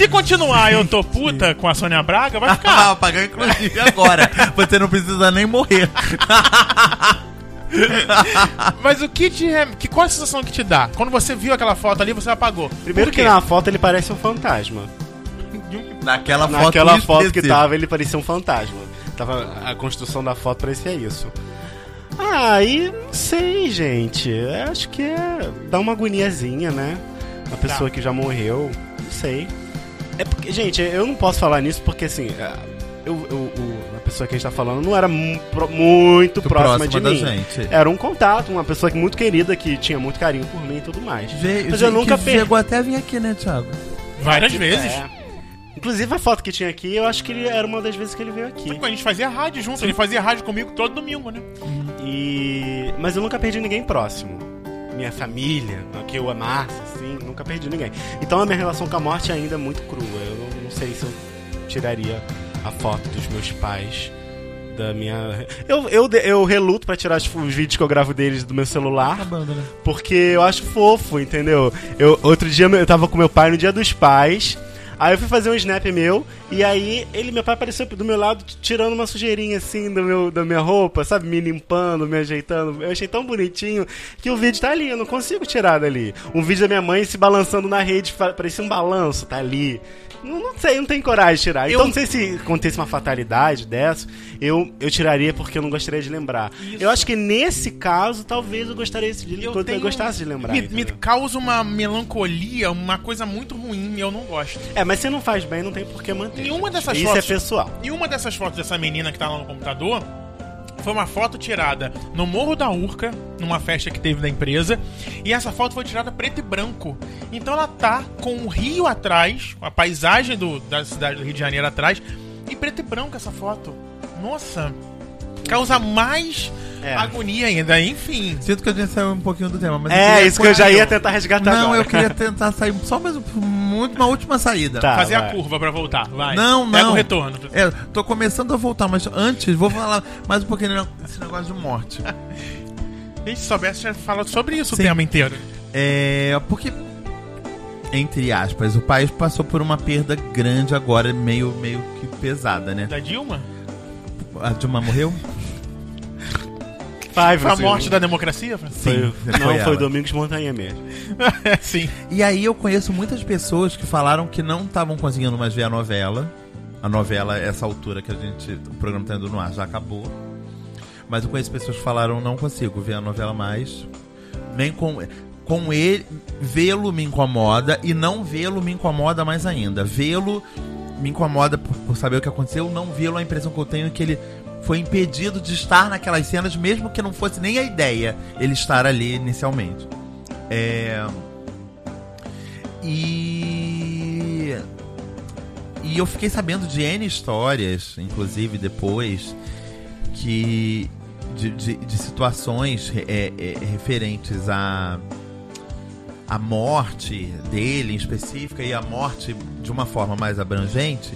Se continuar eu tô puta com a Sônia Braga, vai Ah, ficar. apagar inclusive agora. Você não precisa nem morrer. Mas o que te rem... que qual a sensação que te dá? Quando você viu aquela foto ali, você apagou. Primeiro Por que quê? na foto ele parece um fantasma. Naquela foto Naquela foto que tava, ele parecia um fantasma. Tava, a construção da foto parecia isso. Ah, e não sei, gente. Eu acho que é. dá uma agoniazinha, né? Uma pessoa que já morreu. Não sei. É porque, gente, eu não posso falar nisso porque assim. é, Eu, eu, o- a pessoa que a gente tá falando não era pro- muito Muito próxima, de da mim. gente. Era um contato, uma pessoa muito querida, que tinha muito carinho por mim e tudo mais. Ve- Mas eu que nunca per- chegou até a vir aqui, né, Thiago? Várias vezes. É. Inclusive a foto que tinha aqui, eu acho que ele era uma das vezes que ele veio aqui. A gente fazia rádio junto, ele fazia rádio comigo todo domingo, né? E. Mas eu nunca perdi ninguém próximo. Minha família, que eu amasse, assim, nunca perdi ninguém. Então a minha relação com a morte ainda é muito crua. Eu não, sei se eu tiraria a foto dos meus pais da minha. Eu, eu, eu reluto pra tirar os, os vídeos que eu gravo deles do meu celular. Acabando, né? Porque eu acho fofo, entendeu? Eu, outro dia eu tava com meu pai no dia dos pais. Aí eu fui fazer um snap meu, e aí ele, meu pai apareceu do meu lado, tirando uma sujeirinha assim do meu, da minha roupa, sabe? Me limpando, me ajeitando. Eu achei tão bonitinho que o vídeo tá ali, eu não consigo tirar dali. Um vídeo da minha mãe se balançando na rede, parecia um balanço, tá ali. Não, não sei, não tenho coragem de tirar. Então Eu- não sei se acontece uma fatalidade dessa, eu, eu tiraria porque eu não gostaria de lembrar. Isso. Eu acho que nesse caso, talvez eu gostaria de, Eu eu tenho- gostasse de lembrar. Me, me causa uma melancolia, uma coisa muito ruim, eu não gosto. É, mas se não faz bem, não tem por que manter. Nenhuma gente. dessas Isso fotos- é pessoal. E uma dessas fotos dessa menina que tá lá no computador foi uma foto tirada no Morro da Urca, numa festa que teve da empresa, e essa foto foi tirada preto e branco. Então ela tá com o rio atrás, a paisagem do, da cidade do Rio de Janeiro atrás, e preto e branco essa foto. Nossa, causa mais É. agonia ainda, enfim. Sinto que a gente saiu um pouquinho do tema, mas É, isso que eu já ia tentar resgatar Não, agora. eu queria tentar sair só mais um- muito- uma última saída. Tá. Fazer a vai. curva pra voltar, vai. Não, Pega não. o retorno. É, tô começando a voltar, mas antes vou falar mais um pouquinho desse negócio de morte. Gente, se soubesse, já fala sobre isso Sim. o tema inteiro. É. Porque. Entre aspas, o país passou por uma perda grande agora, meio, meio que pesada, né? Da Dilma? A Dilma morreu? Vai, Foi a você- morte da democracia? Francisco? Sim, Foi, foi não, foi ela. Domingos Montanha mesmo. Sim. E aí eu conheço muitas pessoas que falaram que não estavam conseguindo mais ver a novela. A novela, essa altura que a gente. O programa tá indo no ar, já acabou. Mas eu conheço pessoas que falaram não consigo ver a novela mais. Nem com. Com ele. Vê-lo me incomoda e não vê-lo me incomoda mais ainda. Vê-lo me incomoda por, por saber o que aconteceu, não vê-lo a impressão que eu tenho é que ele foi impedido de estar naquelas cenas, mesmo que não fosse nem a ideia ele estar ali inicialmente. É. E. E eu fiquei sabendo de N histórias, inclusive depois, que. de, de, de situações é, é, referentes a. a morte dele em específica e a morte de uma forma mais abrangente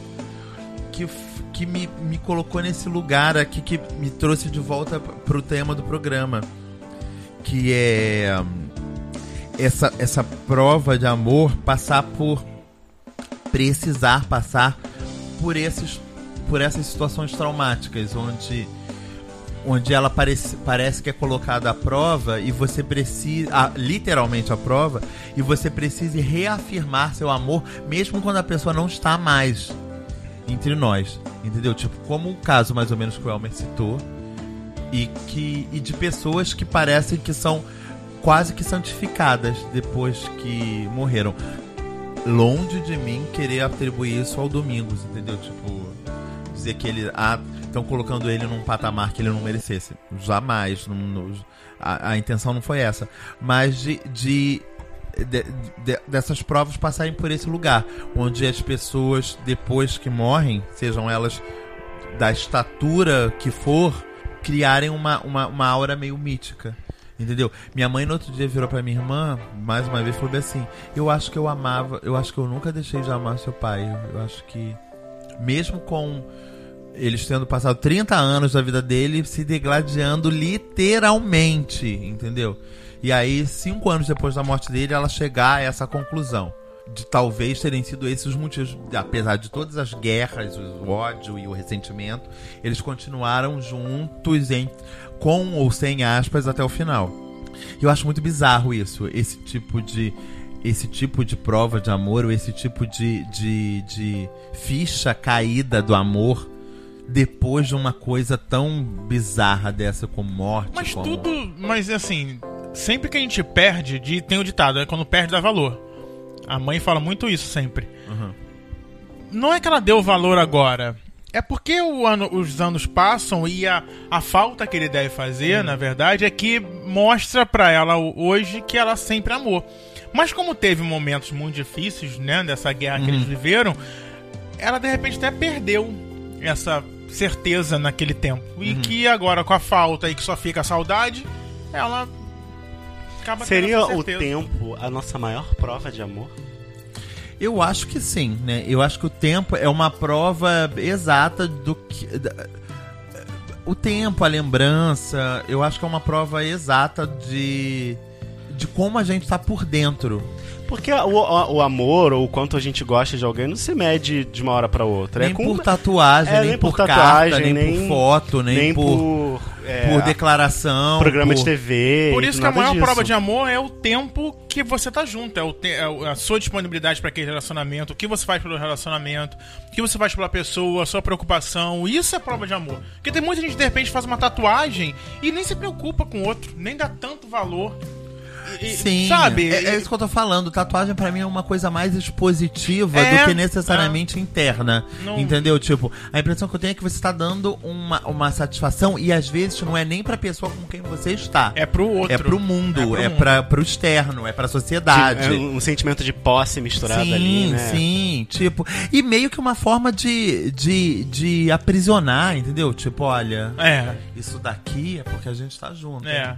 que, que me, me colocou nesse lugar aqui que me trouxe de volta p- pro tema do programa que é essa, essa prova de amor passar por precisar passar por esses por essas situações traumáticas onde onde ela parece, parece que é colocada à prova e você precisa ah, literalmente à prova e você precisa reafirmar seu amor mesmo quando a pessoa não está mais entre nós entendeu tipo como o caso mais ou menos que o Elmer citou e que e de pessoas que parecem que são quase que santificadas depois que morreram. Longe de mim querer atribuir isso ao Domingos, entendeu? Tipo, dizer que ele ah, estão colocando ele num patamar que ele não merecesse. Jamais. não- não- a, a intenção não foi essa. Mas de, de, de- de- dessas provas passarem por esse lugar, onde as pessoas depois que morrem, sejam elas da estatura que for, criarem uma, uma, uma aura meio mítica. Entendeu? Minha mãe no outro dia virou pra minha irmã, mais uma vez, falou assim: Eu acho que eu amava, eu acho que eu nunca deixei de amar seu pai. Eu acho que, mesmo com eles tendo passado 30 anos da vida dele se degladiando literalmente, entendeu? E aí, cinco anos depois da morte dele, ela chegar a essa conclusão. De talvez terem sido esses os motivos, apesar de todas as guerras, o ódio e o ressentimento, eles continuaram juntos em, com ou sem aspas até o final. Eu acho muito bizarro isso, esse tipo de esse tipo de prova de amor, ou esse tipo de, de, de ficha caída do amor depois de uma coisa tão bizarra dessa como morte. Mas como... tudo. Mas assim, sempre que a gente perde, de- tem o ditado, é quando perde dá valor. A mãe fala muito isso sempre. Uhum. Não é que ela deu valor agora. É porque ano- os anos passam e a, a falta que ele deve fazer, na verdade, é que mostra pra ela hoje que ela sempre amou. Mas como teve momentos muito difíceis, né, dessa guerra que eles viveram, ela de repente até perdeu essa certeza naquele tempo. E que agora com a falta e que só fica a saudade, ela acaba tendo Seria essa o tempo a nossa maior prova de amor? Eu acho que sim, né? Eu acho que o tempo é uma prova exata do que. da- O tempo, a lembrança, eu acho que é uma prova exata de. de como a gente tá por dentro. Porque o, o, o amor ou o quanto a gente gosta de alguém não se mede de uma hora pra outra. Nem é com, por tatuagem, é, nem, nem por, por carta, tatuagem, nem, nem- por foto, nem, nem por, por, é, por declaração. programa por- de TV. Por isso que a maior disso. prova de amor é o tempo que você tá junto, é, o te- é a sua disponibilidade para aquele relacionamento, o que você faz pelo relacionamento, o que você faz pela pessoa, a sua preocupação. Isso é prova de amor. Porque tem muita gente que de repente faz uma tatuagem e nem se preocupa com o outro, nem dá tanto valor. E- Sim, sabe? É, é isso que eu tô falando. Tatuagem pra mim é uma coisa mais expositiva É, do que necessariamente interna. Não- Entendeu? Tipo, a impressão que eu tenho é que você tá dando uma, uma satisfação e às vezes não é nem pra pessoa com quem você está. É pro outro. É pro mundo, pro é, mundo. pra, pro externo, é pra sociedade. É um, um sentimento de posse misturado sim, ali, né? sim, tipo, e meio que uma forma de, de, de aprisionar, entendeu? Tipo, olha, É, isso daqui é porque a gente tá junto. é.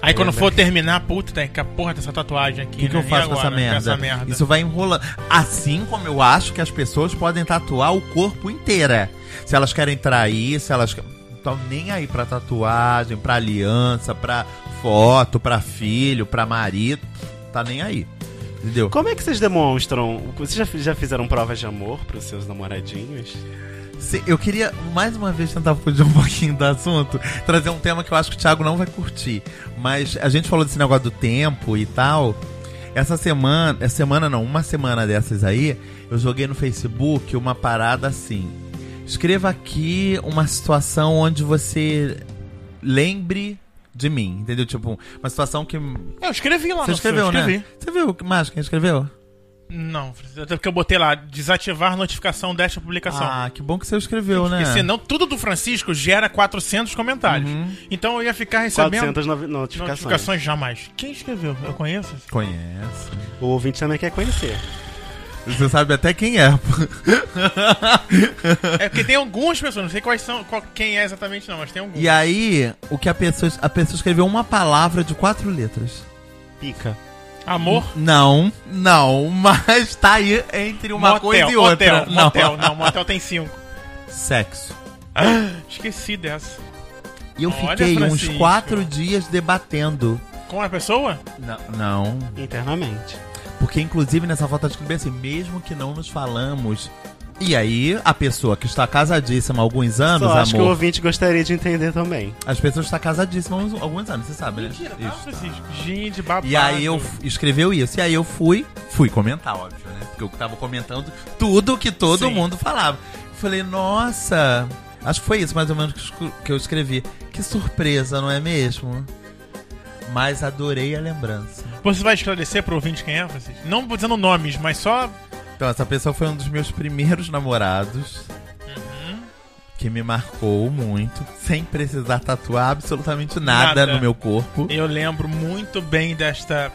Aí quando for terminar, puta, tem que a porra dessa tatuagem aqui. O que, que né? eu E faço com agora, essa merda? essa merda? Isso vai enrolando. Assim como eu acho que as pessoas podem tatuar o corpo inteira. Se elas querem trair, se elas. Estão nem aí pra tatuagem, pra aliança, pra foto, pra filho, pra marido. Tá nem aí. Entendeu? Como é que vocês demonstram? Vocês já, já fizeram provas de amor pros seus namoradinhos? Se- Eu queria mais uma vez tentar fugir um pouquinho do assunto, trazer um tema que eu acho que o Thiago não vai curtir. Mas a gente falou desse negócio do tempo e tal. Essa semana, essa semana não, uma semana dessas aí, eu joguei no Facebook uma parada assim. Escreva aqui uma situação onde você lembre de mim, entendeu? Tipo, uma situação que. Eu escrevi lá Você no escreveu, seu, escrevi. né? Você viu que mais quem escreveu? Não, até porque eu botei lá, desativar notificação desta publicação. Ah, que bom que você escreveu, né? Porque senão tudo do Francisco gera 400 comentários. Uhum. Então eu ia ficar recebendo 400 novi- notificações. notificações jamais. Quem escreveu? Eu conheço? Conhece. O ouvinte também quer conhecer. Você sabe até quem é. É porque tem algumas pessoas, não sei quais são, qual- quem é exatamente não, mas tem algumas. E aí, o que a pessoa. A pessoa escreveu uma palavra de quatro letras. Pica. Amor? Não, não, mas tá aí entre uma motel, coisa e outra. Motel, motel, não, motel tem cinco. Sexo. Esqueci dessa. E eu Olha, fiquei uns quatro dias debatendo. Com a pessoa? Não, não. Internamente. Porque inclusive nessa foto eu escrevi assim, mesmo que não nos falamos. E aí, a pessoa que está casadíssima há alguns anos, Só acho que o amor. ouvinte gostaria de entender também. As pessoas estão casadíssimas há uns- alguns anos, você sabe, né? Mentira. Francisco? Gente, babado. E aí eu f- escreveu isso. E aí eu fui, fui comentar, óbvio, né? Porque eu tava comentando tudo que todo Sim. mundo falava. Falei, nossa, acho que foi isso mais ou menos que eu que eu escrevi. Que surpresa, não é mesmo? Mas adorei a lembrança. Você vai esclarecer pro ouvinte quem é, Francisco? Não dizendo nomes, mas só. Então, essa pessoa foi um dos meus primeiros namorados. Uhum. Que me marcou muito, sem precisar tatuar absolutamente nada, Nada. no meu corpo. Eu lembro muito bem desta.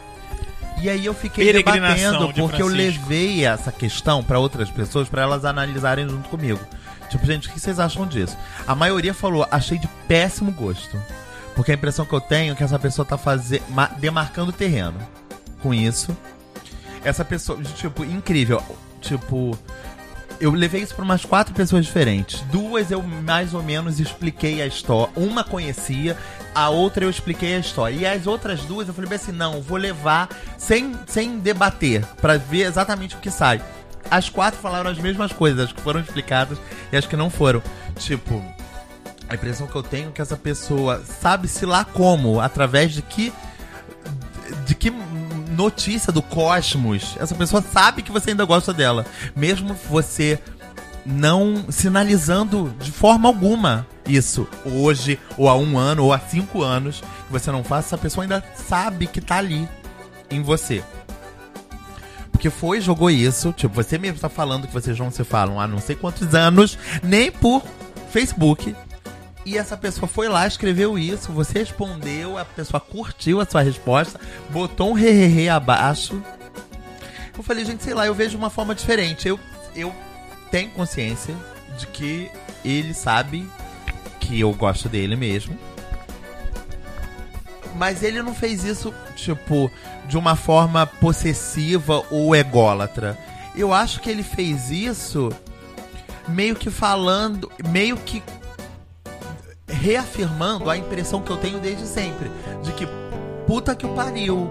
E aí eu fiquei debatendo de porque eu levei essa questão pra outras pessoas pra elas analisarem junto comigo. Tipo, gente, o que vocês acham disso? A maioria falou, achei de péssimo gosto. Porque a impressão que eu tenho é que essa pessoa tá faze... ma- demarcando o terreno. Com isso. Essa pessoa, tipo, incrível. Tipo, eu levei isso pra umas quatro pessoas diferentes. Duas eu mais ou menos expliquei a história. Uma conhecia, a outra eu expliquei a história. E as outras duas eu falei bem assim: não, vou levar sem, sem debater, pra ver exatamente o que sai. As quatro falaram as mesmas coisas, as que foram explicadas e as que não foram. Tipo, a impressão que eu tenho é que essa pessoa sabe-se lá como, através de que. De que notícia do cosmos essa pessoa sabe que você ainda gosta dela. Mesmo você não sinalizando de forma alguma isso hoje, ou há um ano, ou há cinco anos, que você não faça, essa pessoa ainda sabe que tá ali em você. Porque foi, jogou isso, tipo, você mesmo tá falando que vocês não se falam há não sei quantos anos, nem por Facebook. E essa pessoa foi lá, escreveu isso, você respondeu, a pessoa curtiu a sua resposta, botou um hehehe abaixo. Eu falei, gente, sei lá, eu vejo uma forma diferente. Eu, eu tenho consciência de que ele sabe que eu gosto dele mesmo. Mas ele não fez isso, tipo, de uma forma possessiva ou ególatra. Eu acho que ele fez isso meio que falando, meio que reafirmando a impressão que eu tenho desde sempre. De que puta que o pariu.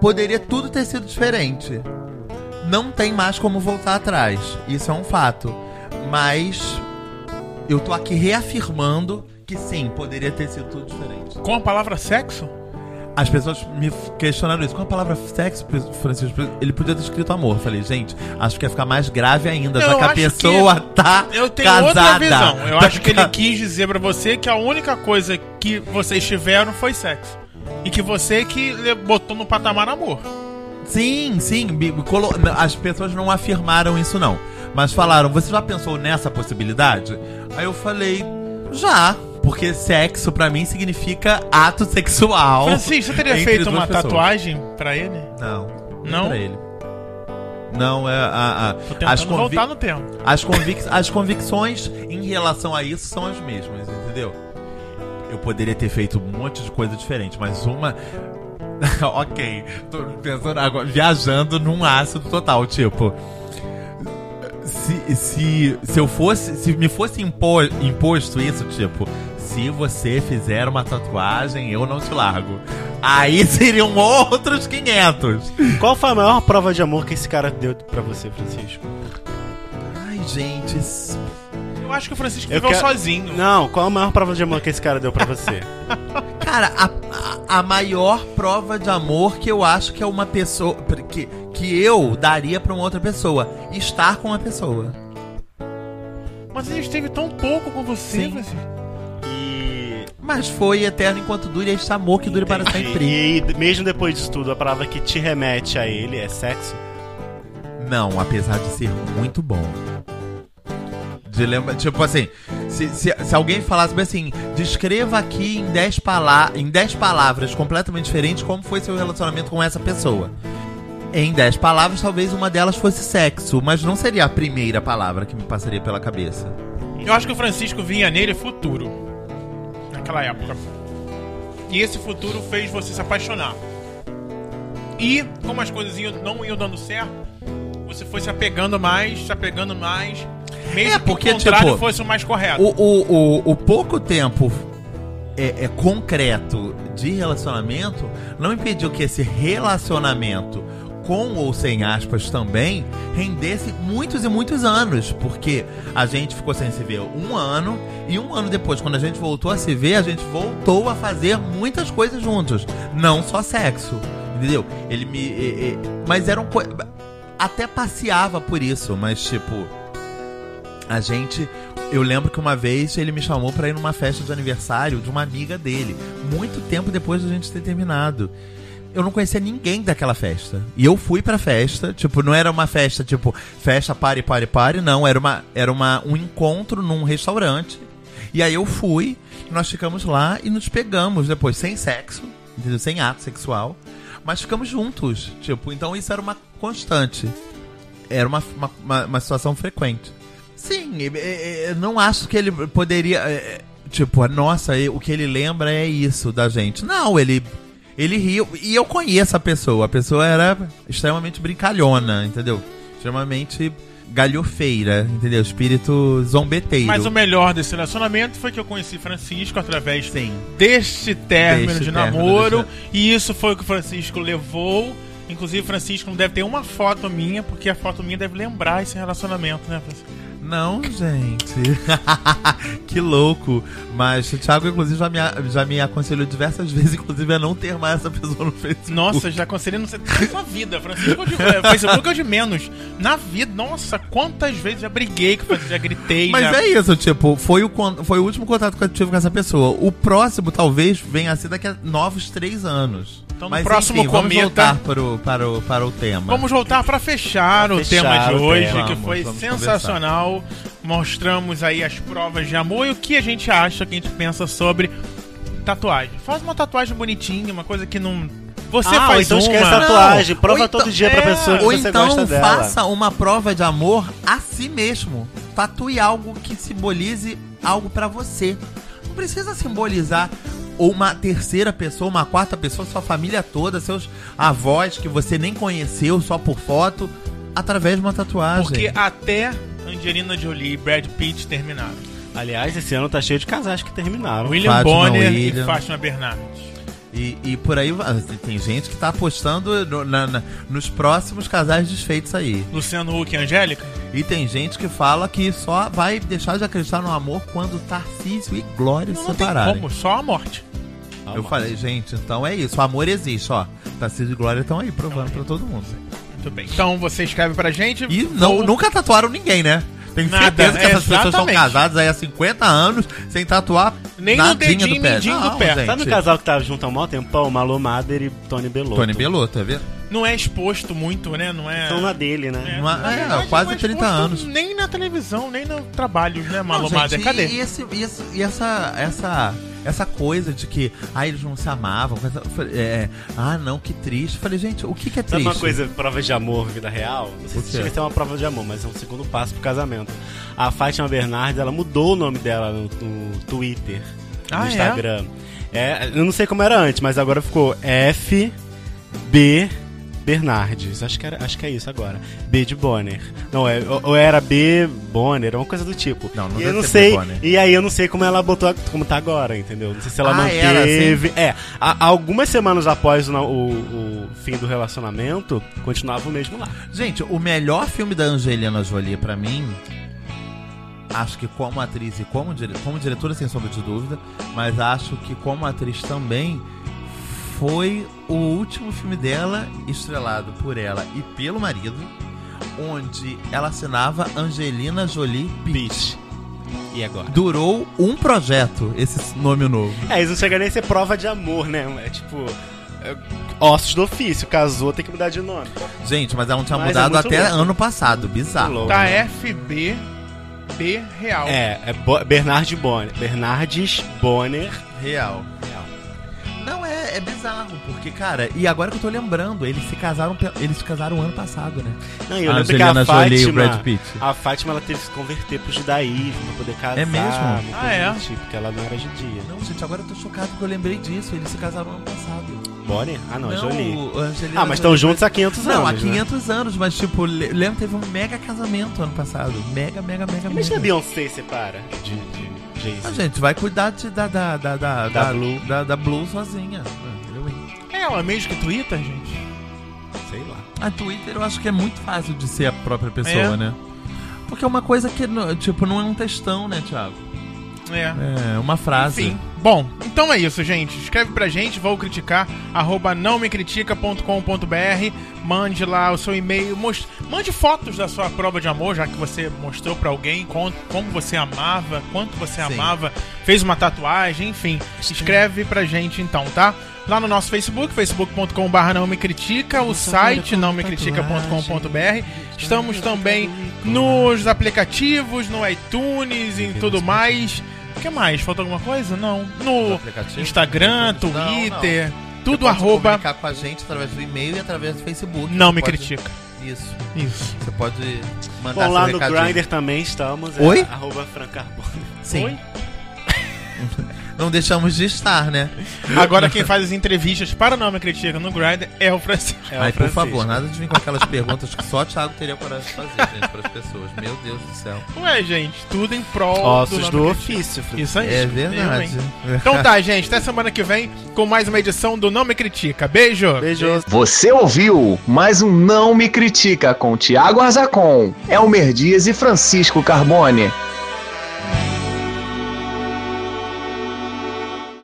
poderia tudo ter sido diferente. Não tem mais como voltar atrás. Isso é um fato. Mas eu tô aqui reafirmando que sim, poderia ter sido tudo diferente. Com a palavra sexo? As pessoas me questionaram isso. Com a palavra sexo, Francisco, ele podia ter escrito amor. Eu falei, gente, acho que ia ficar mais grave ainda, já que a pessoa tá Eu tenho casada. outra visão. Eu Tá acho que ele quis dizer pra você que a única coisa que vocês tiveram foi sexo. E que você que botou no patamar amor. Sim, sim. As pessoas não afirmaram isso, não. Mas falaram, você já pensou nessa possibilidade? Aí eu falei, já. Porque sexo pra mim significa ato sexual. Francisco, você teria entre feito duas uma pessoas. tatuagem pra ele? Não. Não? Pra ele. Não, é a, a- as, convic- voltar no tempo. as, convic- as convicções em relação a isso são as mesmas, entendeu? Eu poderia ter feito um monte de coisa diferente, mas uma. ok, tô pensando agora, viajando num ácido total, tipo. Se, se, se eu fosse. Se me fosse impo- imposto isso, tipo, se você fizer uma tatuagem, eu não te largo. Aí seriam outros 500. Qual foi a maior prova de amor que esse cara deu pra você, Francisco? Ai, gente. Eu acho que o Francisco Eu viveu quero- sozinho. Não, qual a maior prova de amor que esse cara deu pra você? Cara, a, a, a maior prova de amor que eu acho que é uma pessoa. Que, que eu daria pra uma outra pessoa. Estar com uma pessoa. Mas ele esteve tão pouco com você, Sim. Francisco. E. Mas foi eterno enquanto dure este amor que dure para sempre. E mesmo depois disso tudo, a palavra que te remete a ele é sexo? Não, apesar de ser muito bom. De lembra, tipo assim, se, se, se alguém falasse bem assim, descreva aqui em 10 pala em 10 palavras completamente diferentes como foi seu relacionamento com essa pessoa. Em 10 palavras, talvez uma delas fosse sexo, mas não seria a primeira palavra que me passaria pela cabeça. Eu acho que o Francisco vinha nele futuro. Naquela época. E esse futuro fez você se apaixonar. E, como as coisas não iam dando certo, você foi se apegando mais, se apegando mais. Mesmo É, porque, que o contrário tipo, fosse o mais correto. O, o, o, o pouco tempo é, é concreto de relacionamento não impediu que esse relacionamento, com ou sem aspas também, rendesse muitos e muitos anos. Porque a gente ficou sem se ver um ano, e um ano depois, quando a gente voltou a se ver, a gente voltou a fazer muitas coisas juntos. Não só sexo. Entendeu? Ele me. e- e- mas eram coisas. Até passeava por isso, mas tipo. A gente. Eu lembro que uma vez ele me chamou pra ir numa festa de aniversário de uma amiga dele. Muito tempo depois da gente ter terminado. Eu não conhecia ninguém daquela festa. E eu fui pra festa. Tipo, não era uma festa, tipo, festa pare, pare, pare. Não, era, uma, era uma, um encontro num restaurante. E aí eu fui, nós ficamos lá e nos pegamos depois, sem sexo, entendeu? Sem ato sexual. Mas ficamos juntos. Tipo, então isso era uma constante. Era uma, uma, uma, uma situação frequente. Sim, eu não acho que ele poderia. é, Tipo, nossa, o que ele lembra é isso da gente. Não, ele. Ele riu. E eu conheço a pessoa. A pessoa era extremamente brincalhona, entendeu? Extremamente galhofeira, entendeu? Espírito zombeteiro. Mas o melhor desse relacionamento foi que eu conheci Francisco através Sim. deste término Deste de término, namoro. deste- E isso foi o que o Francisco levou. Inclusive, Francisco não deve ter uma foto minha, porque a foto minha deve lembrar esse relacionamento, né, Francisco? Não, gente. que louco. Mas o Thiago, inclusive, já me, já me aconselhou diversas vezes, inclusive, a não ter mais essa pessoa no Facebook. Nossa, já aconselhei não na sua vida. Francisco de é, Facebook é o de menos. Na vida, nossa, quantas vezes já briguei já gritei. Mas já... é isso, tipo, foi o, foi o último contato que eu tive com essa pessoa. O próximo, talvez, venha a ser daqui a novos três anos. Então, no Mas, próximo enfim, vamos cometa- voltar para o, para, o, para o tema. Vamos voltar para fechar Pra o fechar tema de o hoje, tema. que Vamos, foi vamos sensacional. Mostramos aí as provas de amor e o que a gente acha, que a gente pensa sobre tatuagem. Faz uma tatuagem bonitinha, uma coisa que não. Você Ah, faz então uma. esquece a tatuagem. Prova Ou então- todo dia pra é, pessoa que Ou você então gosta dela. faça uma prova de amor a si mesmo. Tatue algo que simbolize algo pra você. Não precisa simbolizar ou uma terceira pessoa, uma quarta pessoa, sua família toda, seus avós que você nem conheceu só por foto, através de uma tatuagem. Porque até Angelina Jolie e Brad Pitt terminaram. Aliás, esse ano tá cheio de casais que terminaram. William Fátima Bonner William. e Fátima Bernardes. E, e por aí vai. tem gente que tá apostando no- na- na- nos próximos casais desfeitos aí. Luciano Huck e Angélica? E tem gente que fala que só vai deixar de acreditar no amor quando Tarcísio e Glória se Não tem separarem. como, só a morte. Eu falei, gente, então é isso. O amor existe, ó. Tarcísio e Glória estão aí provando pra todo mundo. Muito bem. Então você escreve pra gente. E não, nunca tatuaram ninguém, né? Tenho Nada, certeza que é, essas pessoas exatamente. casadas aí há 50 anos sem tatuar Nem no nadinha dedinho, do pé. mindinho do Não, pé. gente. Sabe o casal que tava junto há um maior tempão? Malu Mader e Tony Belotto. Tony Belotto, é verdade? Não é exposto muito, né? Não é. São na dele, né? É- é, verdade, quase não é 30 exposto anos. Nem na televisão, nem no trabalho, né, Malu Mader? Cadê? E, e esse, e, esse- e essa, essa, essa coisa de que ah, eles não se amavam. coisa- é, ah, não, que triste. Falei, gente, o que, que é Sabe triste? uma coisa, prova de amor, vida real? Não sei se chega a ser uma prova de amor, mas é um segundo passo pro casamento. A Fátima Bernardes, ela mudou o nome dela no, no Twitter, no Ah, é? Instagram. É? eu não sei como era antes, mas agora ficou F B Bernardes. Acho que, era, acho que é isso agora. B de Bonner. Não, é, ou, era B Bonner, uma coisa do tipo. Não, não e eu não sei. E aí eu não sei como ela botou, como tá agora, entendeu? Não sei se ela Ah, manteve. É, a- algumas semanas após o, o- o fim do relacionamento, continuava o mesmo lá. Gente, o melhor filme da Angelina Jolie pra mim, acho que como atriz e como, dire... como diretora, sem sombra de dúvida, mas acho que como atriz também, foi o último filme dela estrelado por ela e pelo marido, onde ela assinava Angelina Jolie Beach. E agora? Durou um projeto, esse nome novo. É, isso não chega nem a ser prova de amor, né? É tipo. é, ossos do ofício, casou, tem que mudar de nome. Gente, mas ela não tinha Mas é mudado muito até louco. ano passado, bizarro. louco. Tá FB B real. É, é Bo Bernard Bonner. Bernardes Bonner. Real. Não, é, é bizarro, porque, cara, e agora que eu tô lembrando, eles se casaram, eles se casaram ano passado, né? Não, e eu A lembro que a Angelina Jolie e o. Brad Pitt. A Fátima ela teve que se converter pro judaísmo pra poder casar. É mesmo? Ah, é? Tipo, porque ela não era judia. Não, gente, agora eu tô chocado porque eu lembrei disso, eles se casaram ano passado. Bonner? Ah, não, é Jolie. o Angelina Ah, mas estão Jolie- juntos há 500 anos. Não, há né? 500 anos, mas tipo, le- lembro que teve um mega casamento ano passado. Mega, mega, mega, Imagina a mega. Beyoncé separa de, de Jay-Z. A gente vai cuidar de- da, da, da, da, Da Blue. Da, da Blue sozinha. É ela mesmo que Twitter, gente? Sei lá. A Twitter eu acho que é muito fácil de ser a própria pessoa, É? né? Porque é uma coisa que, tipo, não é um textão, né, Thiago? É. É uma frase. Enfim. Bom, então é isso, gente. Escreve pra gente, vou criticar, arroba nãomecritica.com.br. Mande lá o seu e-mail. most- Mande fotos da sua prova de amor, já que você mostrou pra alguém como você amava, quanto você Sim. amava, fez uma tatuagem, enfim. Escreve pra gente então, tá? Lá no nosso Facebook, facebook.com.br não me critica, o site não me critica.com.br. Estamos também nos aplicativos, no iTunes e tudo mais. O que mais? Faltou alguma coisa? Não. No? Instagram, Não, não. Twitter, Você tudo pode arroba comunicar com a gente através do e-mail e através do Facebook. não Você me pode- critica. Isso. Isso. Você pode mandar Bom, lá no. Grindr também estamos. É Oi? Arroba Francarbone. Sim. Oi? Não deixamos de estar, né? Agora quem faz as entrevistas para o Não Me Critica no Grindr é o Francisco. É o Aí, por favor, nada de vir com aquelas perguntas que só o Thiago teria coragem de fazer, gente, para as pessoas. Meu Deus do céu. Ué, gente, tudo em prol Ossos do, do ofício. Francisco. Isso aí. É verdade. Então tá, gente. Até semana que vem com mais uma edição do Não Me Critica. Beijo! Beijos. Você ouviu mais um Não Me Critica com Tiago Arzacon, Elmer Dias e Francisco Carbone.